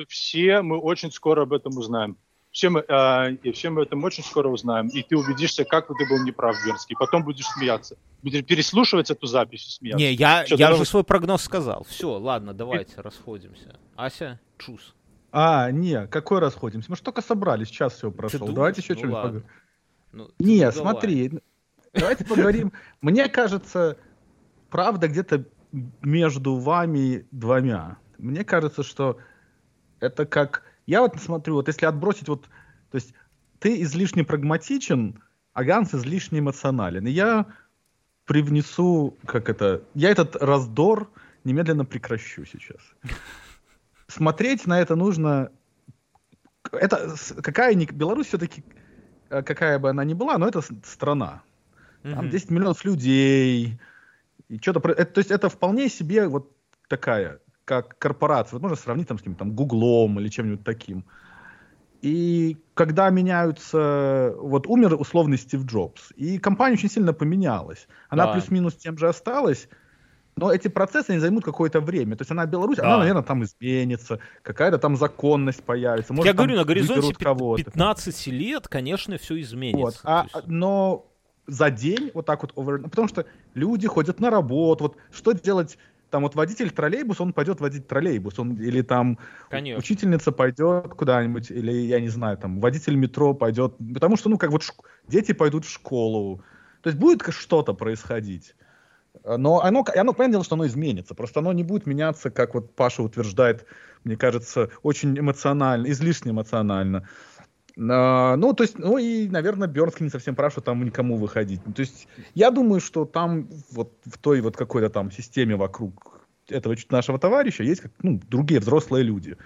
Все мы очень скоро об этом узнаем. Все мы, э, и все мы этом очень скоро узнаем. И ты убедишься, как ты был неправ, Верский. Потом будешь смеяться. Будешь переслушивать эту запись и смеяться. Не, я, Что, я же свой прогноз сказал. Все, ладно, давайте и... расходимся. Ася? Чус. А, не, какой расходимся? Мы же только собрались, час всего прошел. Давайте еще ну, что-нибудь поговорим. Ну, не, смотри, давай. давайте поговорим. Мне кажется, правда где-то между вами двумя. Мне кажется, что это как... Я вот смотрю, вот если отбросить вот... То есть ты излишне прагматичен, а Ганс излишне эмоционален. И я привнесу, как это... Я этот раздор немедленно прекращу сейчас смотреть на это нужно... Это какая ни... Беларусь все-таки, э, какая бы она ни была, но это страна. Там 10 миллионов людей. И что-то... То есть это вполне себе вот такая, как корпорация. Вот можно сравнить там с каким-то там Гуглом или чем-нибудь таким. И когда меняются, вот умер условный Стив Джобс, и компания очень сильно поменялась. Она да. плюс-минус тем же осталась, но эти процессы они займут какое-то время. То есть она Беларусь, да. она, наверное, там изменится, какая-то там законность появится. Может, Я говорю, на горизонте 15 лет, конечно, все изменится. Вот. А, есть... Но за день вот так вот, over... потому что люди ходят на работу, вот что делать там вот водитель троллейбуса, он пойдет водить троллейбус, он или там Конечно. учительница пойдет куда-нибудь, или я не знаю, там водитель метро пойдет, потому что ну как вот ш... дети пойдут в школу, то есть будет что-то происходить. Но оно, оно, понятное что оно изменится. Просто оно не будет меняться, как вот Паша утверждает, мне кажется, очень эмоционально, излишне эмоционально. А, ну, то есть, ну и, наверное, Бернский не совсем прав, что там никому выходить. То есть, я думаю, что там вот в той вот какой-то там системе вокруг этого нашего товарища есть ну, другие взрослые люди,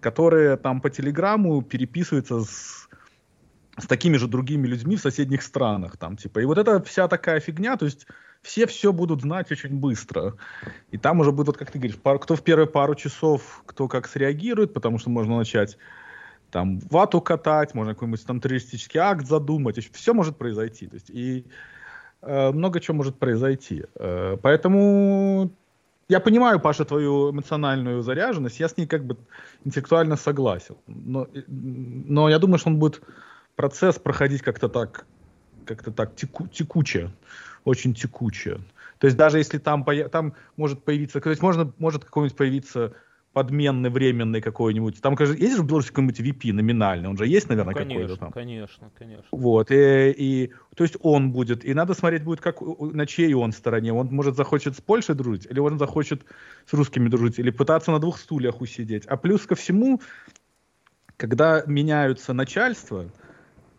которые там по телеграмму переписываются с, с такими же другими людьми в соседних странах. Там, типа, и вот эта вся такая фигня, то есть все все будут знать очень быстро. И там уже будет, вот как ты говоришь, пар, кто в первые пару часов, кто как среагирует, потому что можно начать там вату катать, можно какой-нибудь там террористический акт задумать, все может произойти. То есть, и э, много чего может произойти. Э, поэтому я понимаю, Паша, твою эмоциональную заряженность, я с ней как бы интеллектуально согласен. Но, но я думаю, что он будет процесс проходить как-то так, как-то так теку, текуче очень текучая. То есть даже если там, там может появиться, то есть можно, может какой-нибудь появиться подменный, временный какой-нибудь. Там, кажется, есть же в Беларуси какой-нибудь VP номинальный? Он же есть, наверное, ну, какой-то там? Конечно, конечно. Вот, и, и, то есть он будет, и надо смотреть будет, как, на чьей он стороне. Он, может, захочет с Польшей дружить, или он захочет с русскими дружить, или пытаться на двух стульях усидеть. А плюс ко всему, когда меняются начальства,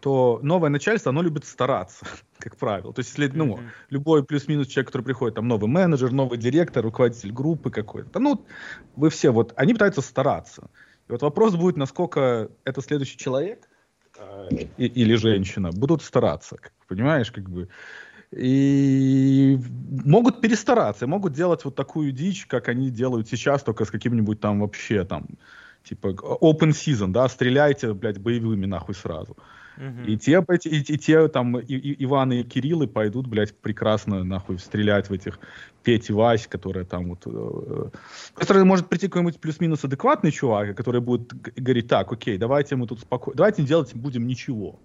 то новое начальство, оно любит стараться, как правило. То есть, если, ну, mm-hmm. любой плюс-минус человек, который приходит, там, новый менеджер, новый директор, руководитель группы какой-то, ну, вы все вот, они пытаются стараться. И вот вопрос будет, насколько это следующий человек э, и, или женщина будут стараться, как, понимаешь, как бы. И могут перестараться, могут делать вот такую дичь, как они делают сейчас, только с каким-нибудь там вообще там, типа, open season, да, стреляйте, блядь, боевыми нахуй сразу. Uh, И те, и, и, и те там, и, и Иваны и Кириллы пойдут, блядь, прекрасно нахуй стрелять в этих Петь и Вась, которые там вот... Э, который может прийти какой-нибудь плюс-минус адекватный чувак, который будет говорить, так, окей, давайте мы тут спокойно, давайте не делать будем ничего.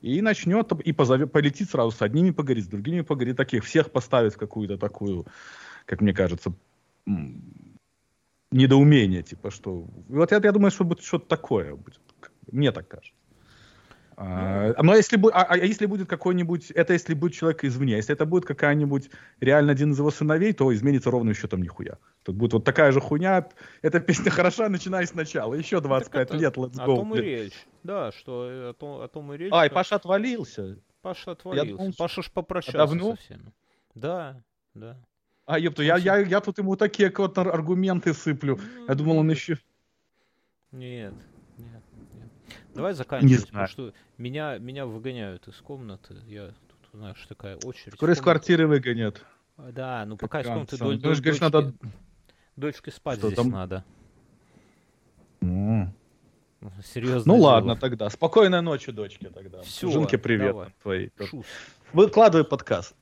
И начнет, и позовет, полетит сразу с одними поговорит, с другими поговорит, таких всех поставит в какую-то такую, как мне кажется, недоумение, типа, что... Вот я, я думаю, что будет что-то такое. Будет. Мне так кажется. А, но если, а, а если будет какой-нибудь, это если будет человек извне, если это будет какая-нибудь реально один из его сыновей, то изменится ровно еще там нихуя. Тут будет вот такая же хуйня, эта песня хороша, начиная сначала, еще 25 так лет, let's go. О том и речь, да, что о том, о том и речь. А, и Паша отвалился. Паша отвалился, думал, Паша ж попрощался давно? со всеми. Да, да. А, ёпту, я, я, я тут ему такие вот аргументы сыплю. Я думал, он еще... Нет. Давай заканчивать, потому что меня, меня выгоняют из комнаты. Я тут, знаешь, такая очередь. Скоро из квартиры выгонят. А, да, ну пока из комнаты до, до, дочки, говоришь, надо... дочке спать что здесь там? надо. Серьезно. Ну дело. ладно тогда. Спокойной ночи, дочке тогда. Все, Жинке привет давай. твоей. Шус. Выкладывай подкаст.